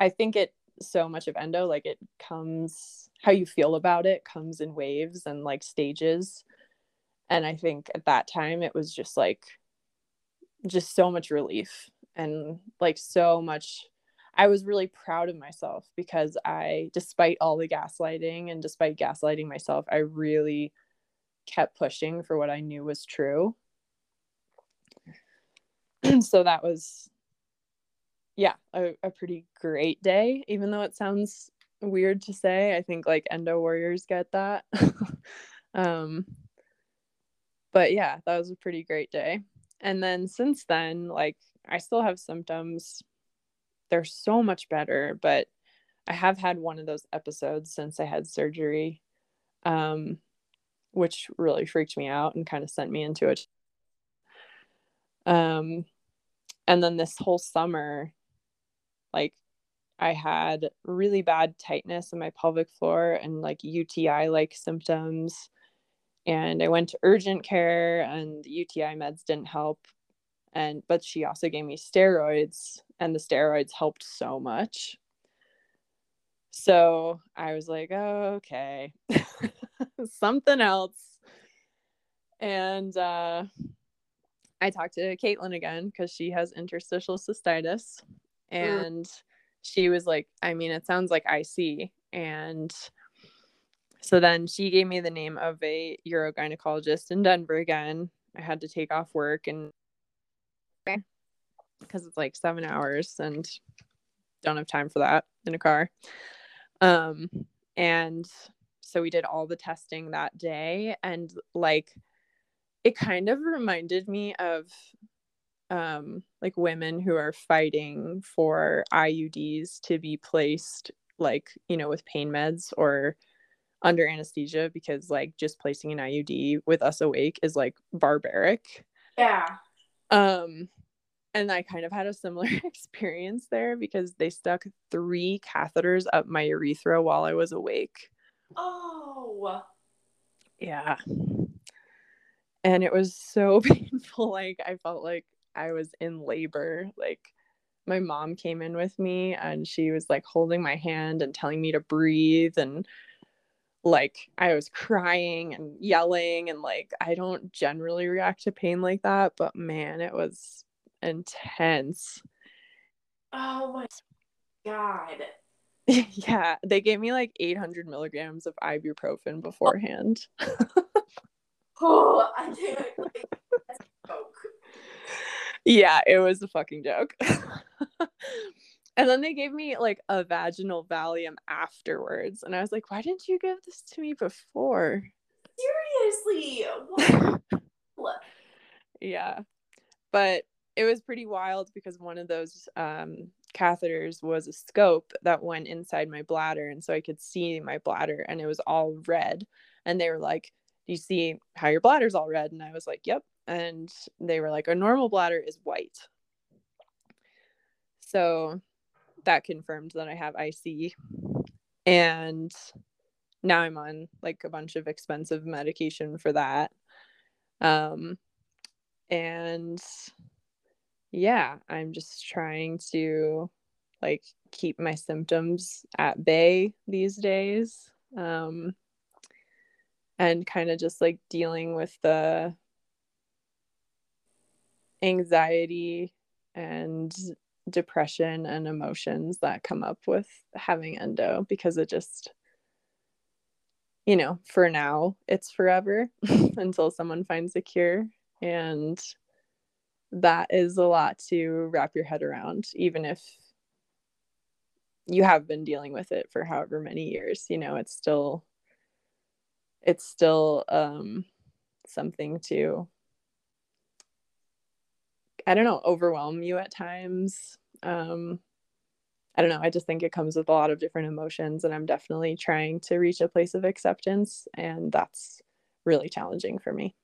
I think it so much of endo like it comes how you feel about it comes in waves and like stages. And I think at that time it was just like just so much relief and like so much I was really proud of myself because I, despite all the gaslighting and despite gaslighting myself, I really kept pushing for what I knew was true. so that was, yeah, a, a pretty great day, even though it sounds weird to say. I think like endo warriors get that. um, but yeah, that was a pretty great day. And then since then, like, I still have symptoms. They're so much better but i have had one of those episodes since i had surgery um, which really freaked me out and kind of sent me into it. Um, and then this whole summer like i had really bad tightness in my pelvic floor and like uti like symptoms and i went to urgent care and the uti meds didn't help. And but she also gave me steroids and the steroids helped so much. So i was like oh, okay something else. And uh i talked to caitlin again because she has interstitial cystitis. And mm. she was like i mean it sounds like ic and so then she gave me the name of a urogynecologist in denver again i had to take off work and because it's like seven hours and don't have time for that in a car. Um, and so we did all the testing that day, and like it kind of reminded me of um, like women who are fighting for IUDs to be placed, like, you know, with pain meds or under anesthesia because like just placing an IUD with us awake is like barbaric. Yeah. Um and I kind of had a similar experience there because they stuck three catheters up my urethra while I was awake. Oh. Yeah. And it was so painful. Like, I felt like I was in labor. Like, my mom came in with me and she was like holding my hand and telling me to breathe. And like, I was crying and yelling. And like, I don't generally react to pain like that. But man, it was intense. Oh my god. yeah, they gave me like 800 milligrams of ibuprofen beforehand. oh, I joke. Yeah, it was a fucking joke. And then they gave me like a vaginal Valium afterwards, and I was like, "Why didn't you give this to me before?" Seriously, yeah, but it was pretty wild because one of those um, catheters was a scope that went inside my bladder and so i could see my bladder and it was all red. And they were like do you see how your bladder's all red? And i was like yep. And they were like a normal bladder is white. So that confirmed that i have ic and now i'm on like a bunch of expensive medication for that um and yeah, I'm just trying to like keep my symptoms at bay these days. Um, and kind of just like dealing with the anxiety and depression and emotions that come up with having endo because it just you know for now it's forever until someone finds a cure and that is a lot to wrap your head around, even if you have been dealing with it for however many years. You know, it's still it's still um something to I don't know, overwhelm you at times. Um I don't know, I just think it comes with a lot of different emotions and I'm definitely trying to reach a place of acceptance and that's really challenging for me.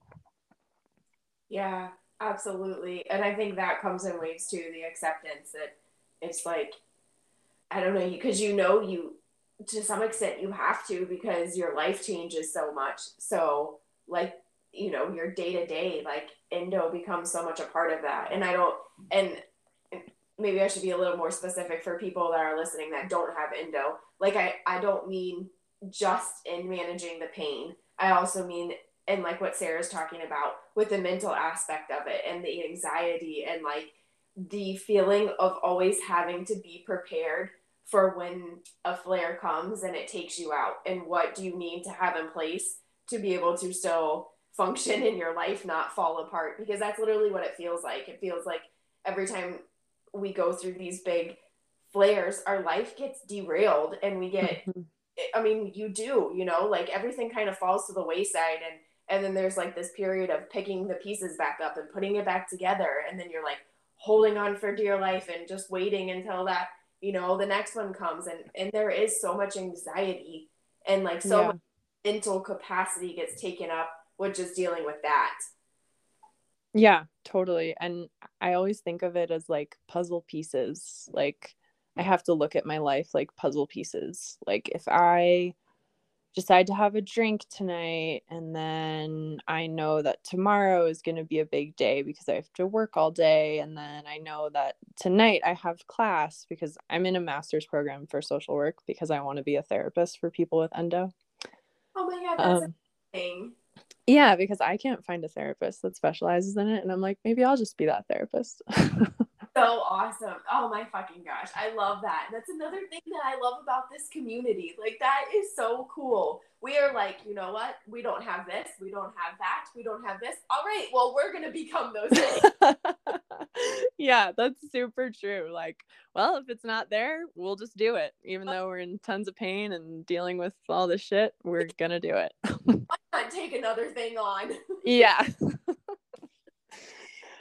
Yeah, Absolutely. And I think that comes in waves too, the acceptance that it's like, I don't know, because you know you, to some extent, you have to because your life changes so much. So, like, you know, your day to day, like, endo becomes so much a part of that. And I don't, and maybe I should be a little more specific for people that are listening that don't have endo. Like, I, I don't mean just in managing the pain, I also mean and like what Sarah's talking about with the mental aspect of it and the anxiety and like the feeling of always having to be prepared for when a flare comes and it takes you out and what do you need to have in place to be able to still function in your life not fall apart because that's literally what it feels like. It feels like every time we go through these big flares our life gets derailed and we get mm-hmm. i mean you do you know like everything kind of falls to the wayside and and then there's like this period of picking the pieces back up and putting it back together. And then you're like holding on for dear life and just waiting until that you know the next one comes. And and there is so much anxiety and like so yeah. much mental capacity gets taken up with just dealing with that yeah totally and i always think of it as like puzzle pieces like i have to look at my life like puzzle pieces like if i decide to have a drink tonight and then I know that tomorrow is going to be a big day because I have to work all day and then I know that tonight I have class because I'm in a master's program for social work because I want to be a therapist for people with endo. Oh my god, that's um, amazing. Yeah, because I can't find a therapist that specializes in it and I'm like maybe I'll just be that therapist. so awesome. Oh my fucking gosh. I love that. That's another thing that I love about this community. Like that is so cool. We are like, you know what? We don't have this. We don't have that. We don't have this. All right. Well, we're going to become those things. yeah, that's super true. Like, well, if it's not there, we'll just do it. Even though we're in tons of pain and dealing with all this shit, we're going to do it. Why not take another thing on? yeah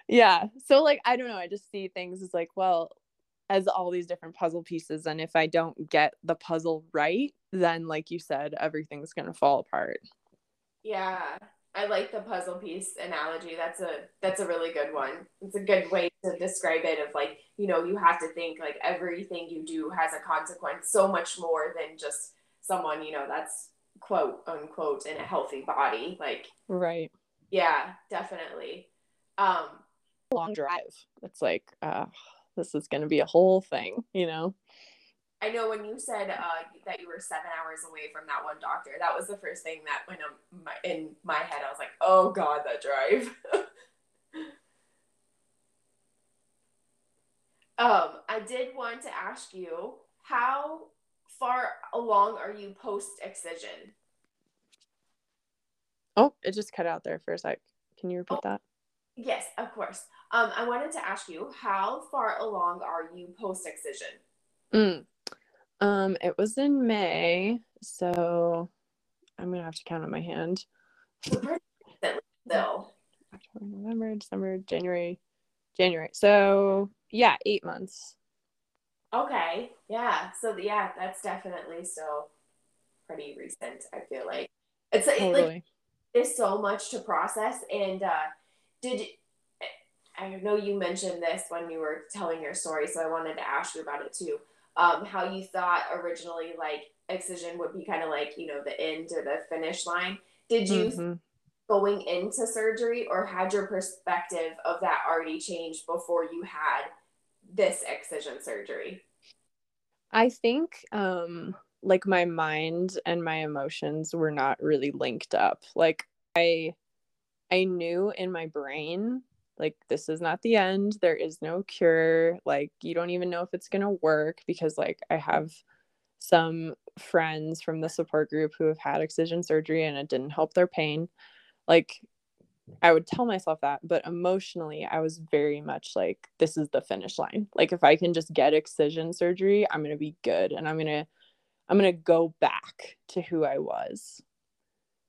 yeah. So like i don't know. I just see things as like well as all these different puzzle pieces and if i don't get the puzzle right then like you said everything's going to fall apart. Yeah. I like the puzzle piece analogy. That's a that's a really good one. It's a good way to describe it of like you know you have to think like everything you do has a consequence so much more than just someone you know that's quote unquote in a healthy body. Like right. Yeah definitely. Um long drive. It's like, uh, this is going to be a whole thing, you know? I know when you said uh, that you were seven hours away from that one doctor, that was the first thing that went in my, head. I was like, oh God, that drive. um, I did want to ask you, how far along are you post excision? Oh, it just cut out there for a sec. Can you repeat oh, that? Yes, of course. Um, I wanted to ask you, how far along are you post excision? Mm. Um, it was in May, so I'm gonna have to count on my hand. Still. October, November, December, January, January. So yeah, eight months. Okay. Yeah. So yeah, that's definitely still pretty recent. I feel like it's totally. like there's so much to process. And uh, did I know you mentioned this when you were telling your story, so I wanted to ask you about it too. Um, how you thought originally like excision would be kind of like you know the end or the finish line. Did you mm-hmm. going into surgery, or had your perspective of that already changed before you had this excision surgery? I think um, like my mind and my emotions were not really linked up. Like I I knew in my brain like this is not the end there is no cure like you don't even know if it's going to work because like i have some friends from the support group who have had excision surgery and it didn't help their pain. Like i would tell myself that but emotionally i was very much like this is the finish line. Like if i can just get excision surgery i'm going to be good and i'm going to i'm going to go back to who i was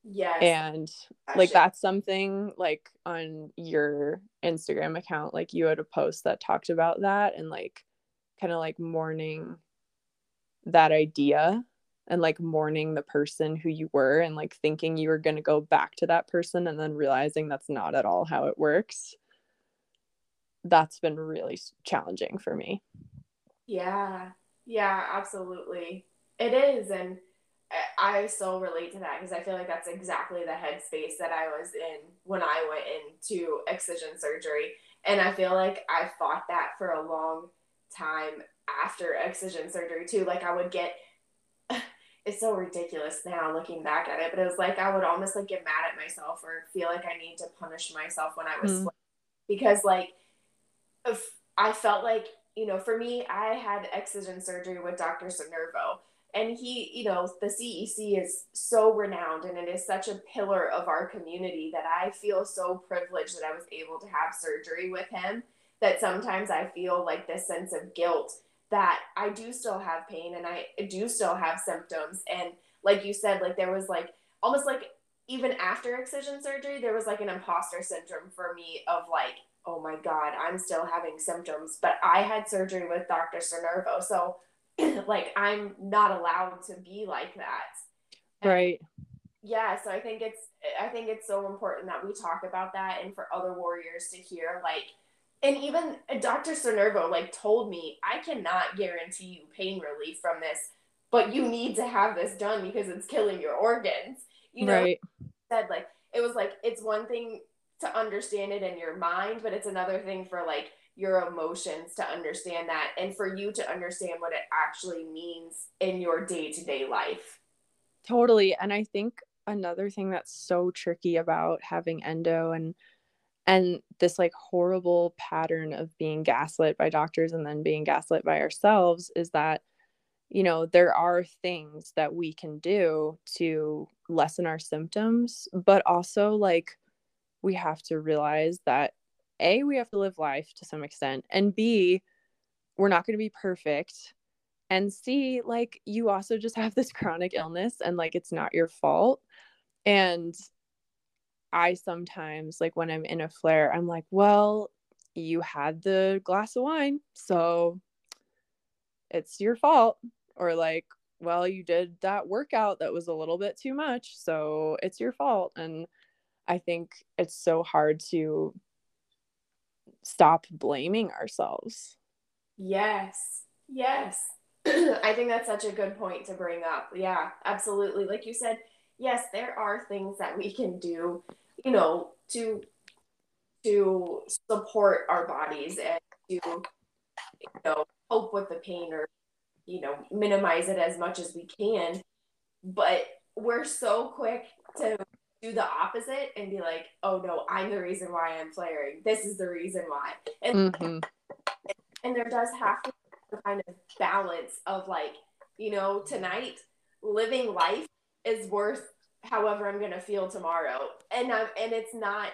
Yes. And Actually. like that's something like on your Instagram account, like you had a post that talked about that and like kind of like mourning that idea and like mourning the person who you were and like thinking you were going to go back to that person and then realizing that's not at all how it works. That's been really challenging for me. Yeah. Yeah, absolutely. It is. And I so relate to that because I feel like that's exactly the headspace that I was in when I went into excision surgery. And I feel like I fought that for a long time after excision surgery too. Like I would get it's so ridiculous now looking back at it, but it was like I would almost like get mad at myself or feel like I need to punish myself when I was mm. because like if I felt like, you know, for me, I had excision surgery with Dr. Sinervo and he you know the cec is so renowned and it is such a pillar of our community that i feel so privileged that i was able to have surgery with him that sometimes i feel like this sense of guilt that i do still have pain and i do still have symptoms. And like you said like there was like almost like even after excision surgery there was like an imposter syndrome for me of like oh my god i'm still having symptoms. But i had surgery with dr Sinervo so like I'm not allowed to be like that. And right. Yeah, so I think it's I think it's so important that we talk about that and for other warriors to hear like and even uh, Dr. Sinervo like told me I cannot guarantee you pain relief from this, but you need to have this done because it's killing your organs. You know, right. said like it was like it's one thing to understand it in your mind, but it's another thing for like your emotions to understand that and for you to understand what it actually means in your day-to-day life. Totally. And I think another thing that's so tricky about having endo and and this like horrible pattern of being gaslit by doctors and then being gaslit by ourselves is that you know there are things that we can do to lessen our symptoms but also like we have to realize that a we have to live life to some extent and b we're not going to be perfect and c like you also just have this chronic illness and like it's not your fault and i sometimes like when i'm in a flare i'm like well you had the glass of wine so it's your fault or like well you did that workout that was a little bit too much so it's your fault and i think it's so hard to stop blaming ourselves. Yes yes. I think that's such a good point to bring up. Yeah absolutely. Like you said yes there are things that we can do you know to to support our bodies and to you know cope with the pain or you know minimize it as much as we can. But we're so quick to do the opposite and be like oh no i'm the reason why i'm flaring this is the reason why and mm-hmm. and there does have to be a kind of balance of like you know tonight living life is worth however i'm going to feel tomorrow and i'm and it's not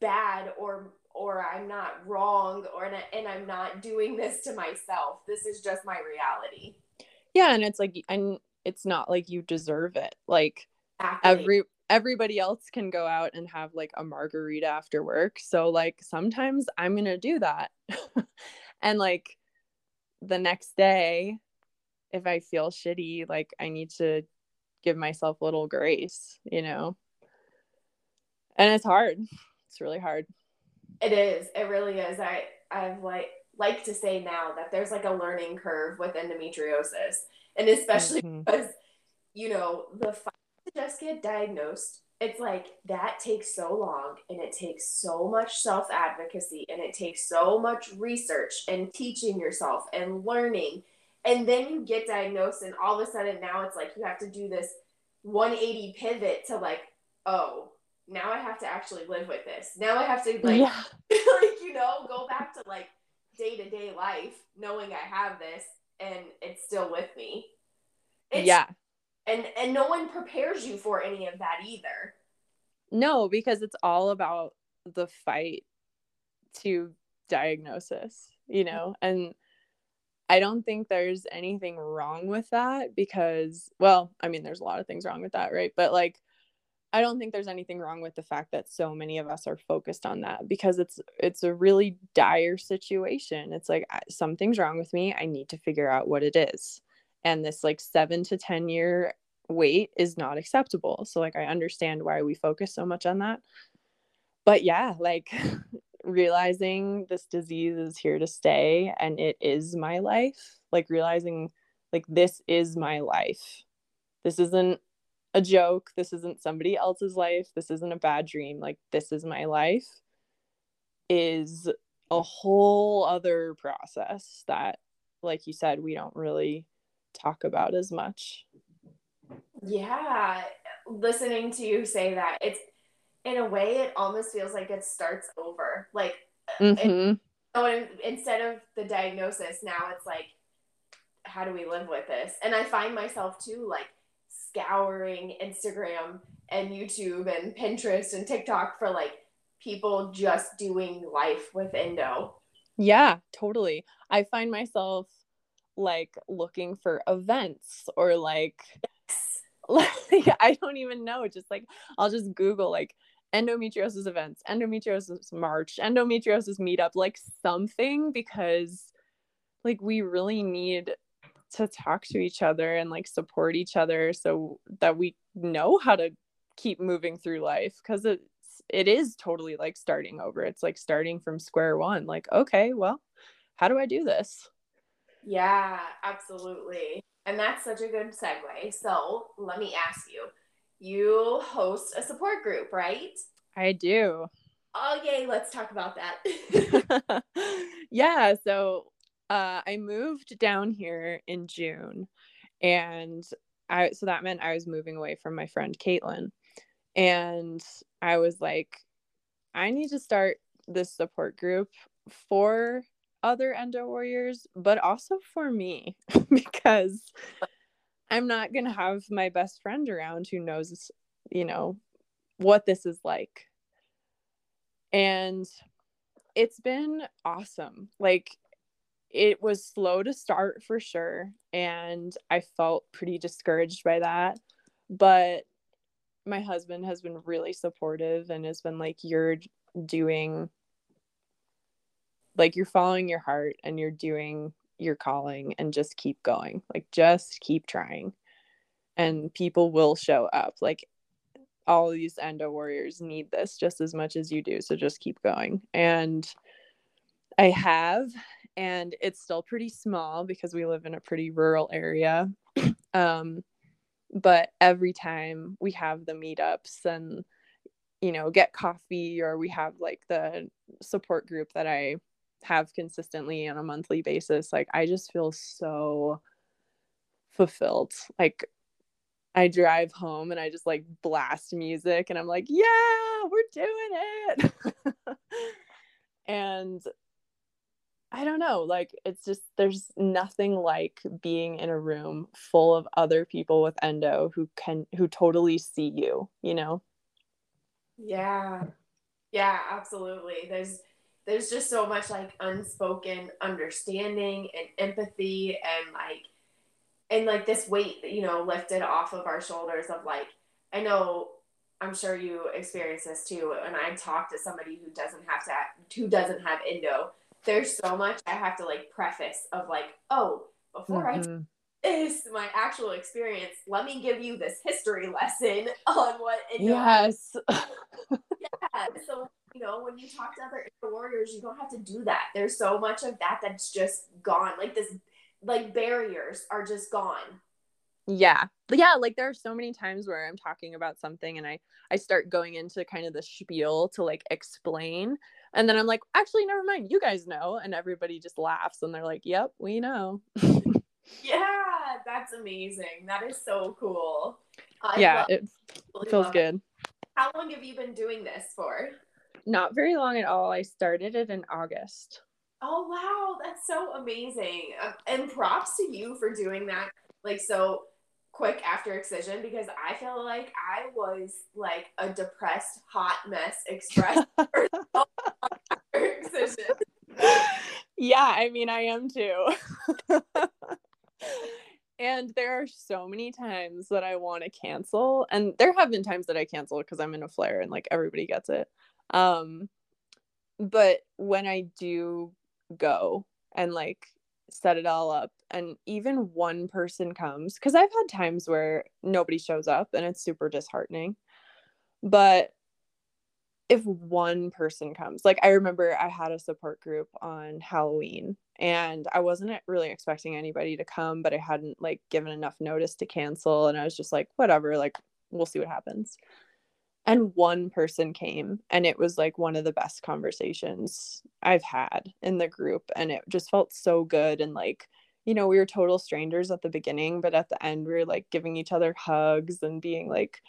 bad or or I'm not wrong or and I'm not doing this to myself. This is just my reality. Yeah, and it's like and it's not like you deserve it. Like exactly. every everybody else can go out and have like a margarita after work. So like sometimes I'm going to do that. and like the next day if I feel shitty, like I need to give myself a little grace, you know. And it's hard. It's really hard. It is. It really is. I I've like like to say now that there's like a learning curve with endometriosis, and especially mm-hmm. because you know the just get diagnosed. It's like that takes so long, and it takes so much self advocacy, and it takes so much research and teaching yourself and learning, and then you get diagnosed, and all of a sudden now it's like you have to do this 180 pivot to like, oh, now I have to actually live with this. Now I have to like, yeah. like you know, go back to like day to day life, knowing I have this and it's still with me. It's, yeah, and and no one prepares you for any of that either. No, because it's all about the fight to diagnosis, you know, mm-hmm. and. I don't think there's anything wrong with that because, well, I mean, there's a lot of things wrong with that, right? But like, I don't think there's anything wrong with the fact that so many of us are focused on that because it's it's a really dire situation. It's like something's wrong with me. I need to figure out what it is. And this like 7 to 10 year wait is not acceptable. So like I understand why we focus so much on that. But yeah, like realizing this disease is here to stay and it is my life, like realizing like this is my life. This isn't a joke. This isn't somebody else's life. This isn't a bad dream. Like, this is my life is a whole other process that, like you said, we don't really talk about as much. Yeah. Listening to you say that, it's in a way, it almost feels like it starts over. Like, mm-hmm. it, oh, instead of the diagnosis, now it's like, how do we live with this? And I find myself too, like, scouring Instagram and YouTube and Pinterest and TikTok for like people just doing life with endo. Yeah, totally. I find myself like looking for events or like like I don't even know, just like I'll just Google like endometriosis events, endometriosis march, endometriosis meetup, like something because like we really need to talk to each other and like support each other so that we know how to keep moving through life because it's it is totally like starting over. It's like starting from square one like okay well how do i do this Yeah, absolutely. And that's such a good segue. So let me ask you you host a support group, right? I do. Oh, yay. Let's talk about that. yeah. So uh, I moved down here in June. And I, so that meant I was moving away from my friend Caitlin. And I was like, I need to start this support group for other endo warriors, but also for me because I'm not going to have my best friend around who knows, you know, what this is like. And it's been awesome. Like, it was slow to start for sure. And I felt pretty discouraged by that. But my husband has been really supportive and has been like, you're doing, like, you're following your heart and you're doing your calling and just keep going. Like, just keep trying. And people will show up. Like, all these endo warriors need this just as much as you do. So just keep going. And I have, and it's still pretty small because we live in a pretty rural area. um, but every time we have the meetups and you know get coffee or we have like the support group that i have consistently on a monthly basis like i just feel so fulfilled like i drive home and i just like blast music and i'm like yeah we're doing it and I don't know, like it's just there's nothing like being in a room full of other people with endo who can who totally see you, you know? Yeah. Yeah, absolutely. There's there's just so much like unspoken understanding and empathy and like and like this weight, you know, lifted off of our shoulders of like I know I'm sure you experience this too. And I talk to somebody who doesn't have to who doesn't have endo there's so much I have to like preface of like, oh, before mm-hmm. I this my actual experience, let me give you this history lesson on what it Yes. yeah. So you know, when you talk to other warriors, you don't have to do that. There's so much of that that's just gone. Like this like barriers are just gone. Yeah. Yeah like there are so many times where i'm talking about something and i i start going into kind of the spiel to like explain. And then i'm like actually never mind. You guys know. And everybody just laughs and they're like yep we know. Yeah that's amazing. That is so cool. I yeah love, it feels good it. how long have you been doing this for not very long at all i started it in august oh wow that's so amazing um, and props to you for doing that like so quick after excision because I feel like I was like a depressed hot mess express excision. Yeah, I mean I am too. and there are so many times that I want to cancel and there have been times that I cancel because I'm in a flare and like everybody gets it. Um but when I do go and like set it all up and even one person comes because i've had times where nobody shows up and it's super disheartening but if one person comes like i remember i had a support group on halloween and i wasn't really expecting anybody to come but i hadn't like given enough notice to cancel and i was just like whatever like we'll see what happens and one person came and it was like one of the best conversations i've had in the group and it just felt so good and like you know we were total strangers at the beginning but at the end we were like giving each other hugs and being like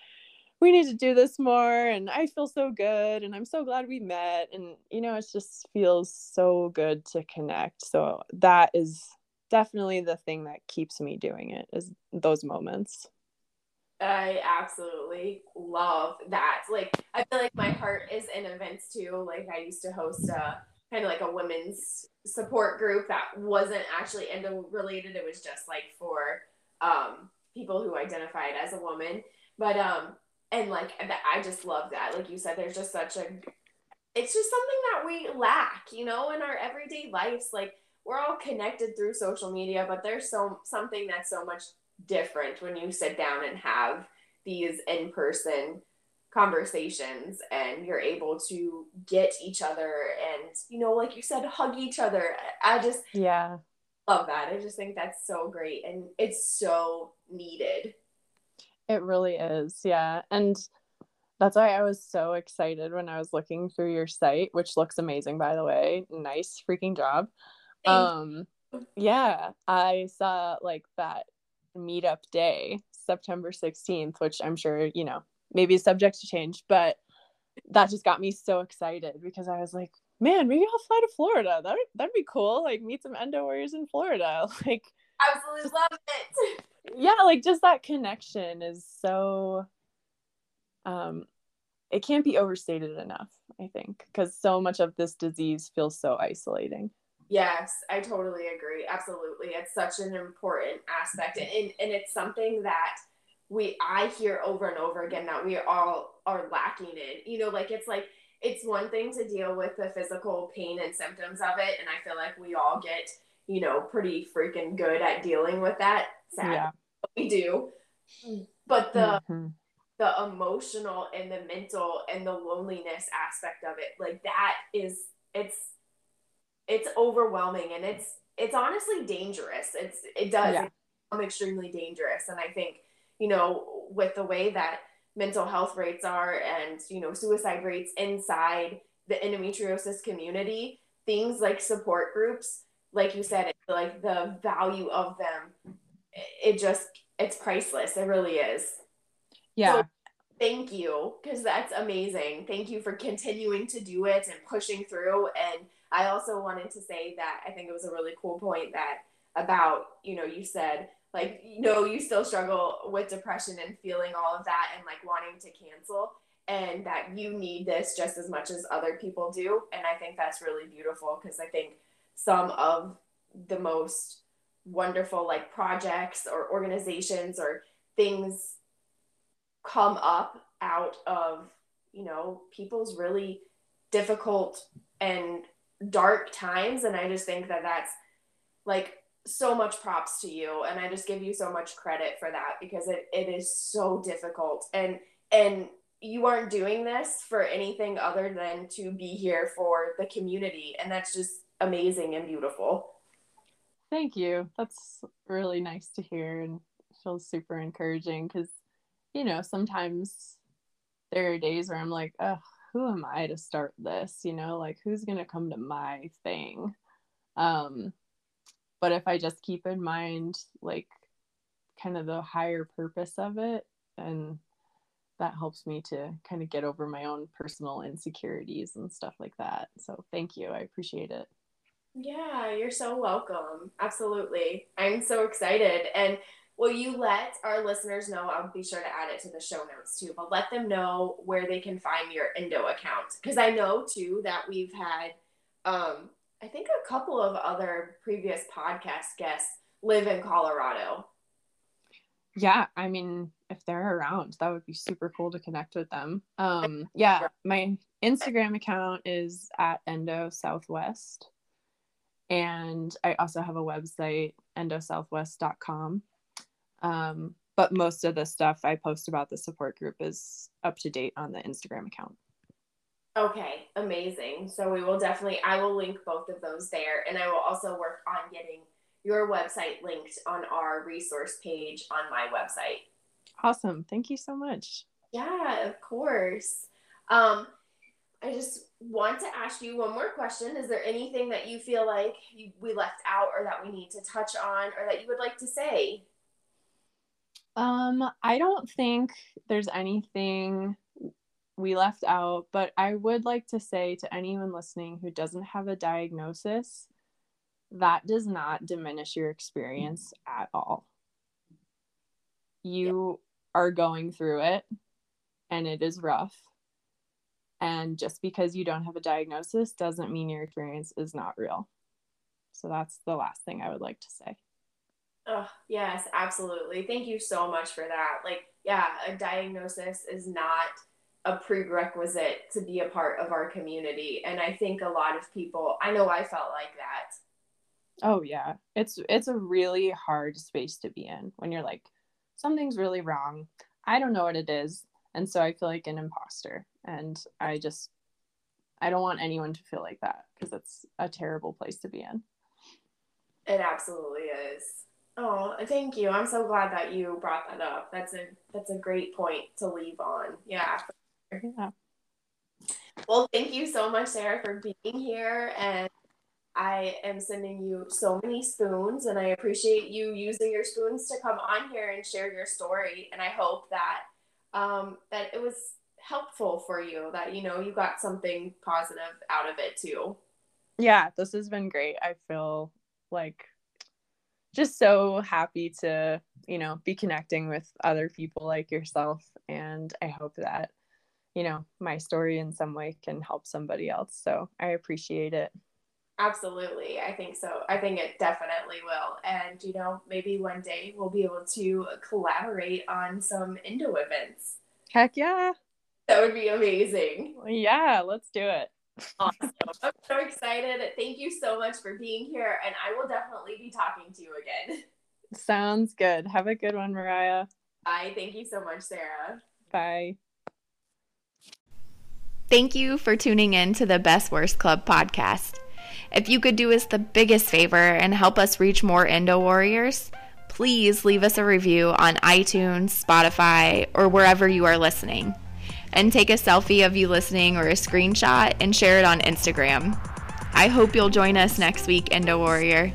we need to do this more and i feel so good and i'm so glad we met and you know it just feels so good to connect so that is definitely the thing that keeps me doing it is those moments I absolutely love that. Like, I feel like my heart is in events too. Like, I used to host a kind of like a women's support group that wasn't actually endo related. It was just like for um, people who identified as a woman. But, um, and like, I just love that. Like you said, there's just such a, it's just something that we lack, you know, in our everyday lives. Like, we're all connected through social media, but there's so something that's so much different when you sit down and have these in person conversations and you're able to get each other and you know like you said hug each other i just yeah love that. I just think that's so great and it's so needed. It really is. Yeah. And that's why I was so excited when I was looking through your site, which looks amazing by the way. Nice freaking job. Um yeah, I saw like that meetup day, September 16th, which I'm sure, you know, maybe is subject to change, but that just got me so excited because I was like, man, maybe I'll fly to Florida. That that'd be cool. Like meet some endo warriors in Florida. Like absolutely love it. Yeah, like just that connection is so um it can't be overstated enough, I think, because so much of this disease feels so isolating. Yes, I totally agree. Absolutely. It's such an important aspect and and it's something that we I hear over and over again that we all are lacking in. You know, like it's like it's one thing to deal with the physical pain and symptoms of it and I feel like we all get, you know, pretty freaking good at dealing with that. Sad. Yeah. We do. But the mm-hmm. the emotional and the mental and the loneliness aspect of it, like that is it's it's overwhelming and it's it's honestly dangerous. It's it does yeah. become extremely dangerous. And I think, you know, with the way that mental health rates are and, you know, suicide rates inside the endometriosis community, things like support groups, like you said, like the value of them, it just it's priceless. It really is. Yeah. So, thank you because that's amazing. Thank you for continuing to do it and pushing through and I also wanted to say that I think it was a really cool point that about, you know, you said like, you know, you still struggle with depression and feeling all of that and like wanting to cancel and that you need this just as much as other people do. And I think that's really beautiful because I think some of the most wonderful like projects or organizations or things come up out of, you know, people's really difficult and dark times and i just think that that's like so much props to you and i just give you so much credit for that because it, it is so difficult and and you aren't doing this for anything other than to be here for the community and that's just amazing and beautiful. Thank you. That's really nice to hear and feels super encouraging because you know sometimes there are days where i'm like oh who am I to start this? You know, like who's going to come to my thing? Um, but if I just keep in mind, like, kind of the higher purpose of it, and that helps me to kind of get over my own personal insecurities and stuff like that. So thank you. I appreciate it. Yeah, you're so welcome. Absolutely. I'm so excited. And Will you let our listeners know? I'll be sure to add it to the show notes too, but let them know where they can find your Endo account. Because I know too that we've had, um, I think a couple of other previous podcast guests live in Colorado. Yeah, I mean, if they're around, that would be super cool to connect with them. Um, yeah, my Instagram account is at Endo Southwest. And I also have a website, endosouthwest.com. Um, but most of the stuff I post about the support group is up to date on the Instagram account. Okay, amazing. So we will definitely, I will link both of those there. And I will also work on getting your website linked on our resource page on my website. Awesome. Thank you so much. Yeah, of course. Um, I just want to ask you one more question. Is there anything that you feel like you, we left out or that we need to touch on or that you would like to say? Um, I don't think there's anything we left out, but I would like to say to anyone listening who doesn't have a diagnosis, that does not diminish your experience at all. You are going through it and it is rough. And just because you don't have a diagnosis doesn't mean your experience is not real. So that's the last thing I would like to say. Oh, yes, absolutely. Thank you so much for that. Like, yeah, a diagnosis is not a prerequisite to be a part of our community. And I think a lot of people, I know I felt like that. Oh yeah. It's it's a really hard space to be in when you're like something's really wrong. I don't know what it is. And so I feel like an imposter. And I just I don't want anyone to feel like that because it's a terrible place to be in It absolutely is. Oh, thank you. I'm so glad that you brought that up. That's a that's a great point to leave on. Yeah. Yeah. Well, thank you so much, Sarah, for being here. And I am sending you so many spoons, and I appreciate you using your spoons to come on here and share your story. And I hope that um, that it was helpful for you, that you know you got something positive out of it too. Yeah, this has been great. I feel like just so happy to, you know, be connecting with other people like yourself. And I hope that, you know, my story in some way can help somebody else. So I appreciate it. Absolutely. I think so. I think it definitely will. And, you know, maybe one day we'll be able to collaborate on some Endo events. Heck yeah. That would be amazing. Yeah, let's do it. Awesome. I'm so excited. Thank you so much for being here. And I will definitely be talking to you again. Sounds good. Have a good one, Mariah. Bye. Thank you so much, Sarah. Bye. Thank you for tuning in to the Best Worst Club podcast. If you could do us the biggest favor and help us reach more Endo Warriors, please leave us a review on iTunes, Spotify, or wherever you are listening. And take a selfie of you listening or a screenshot and share it on Instagram. I hope you'll join us next week, Endo Warrior.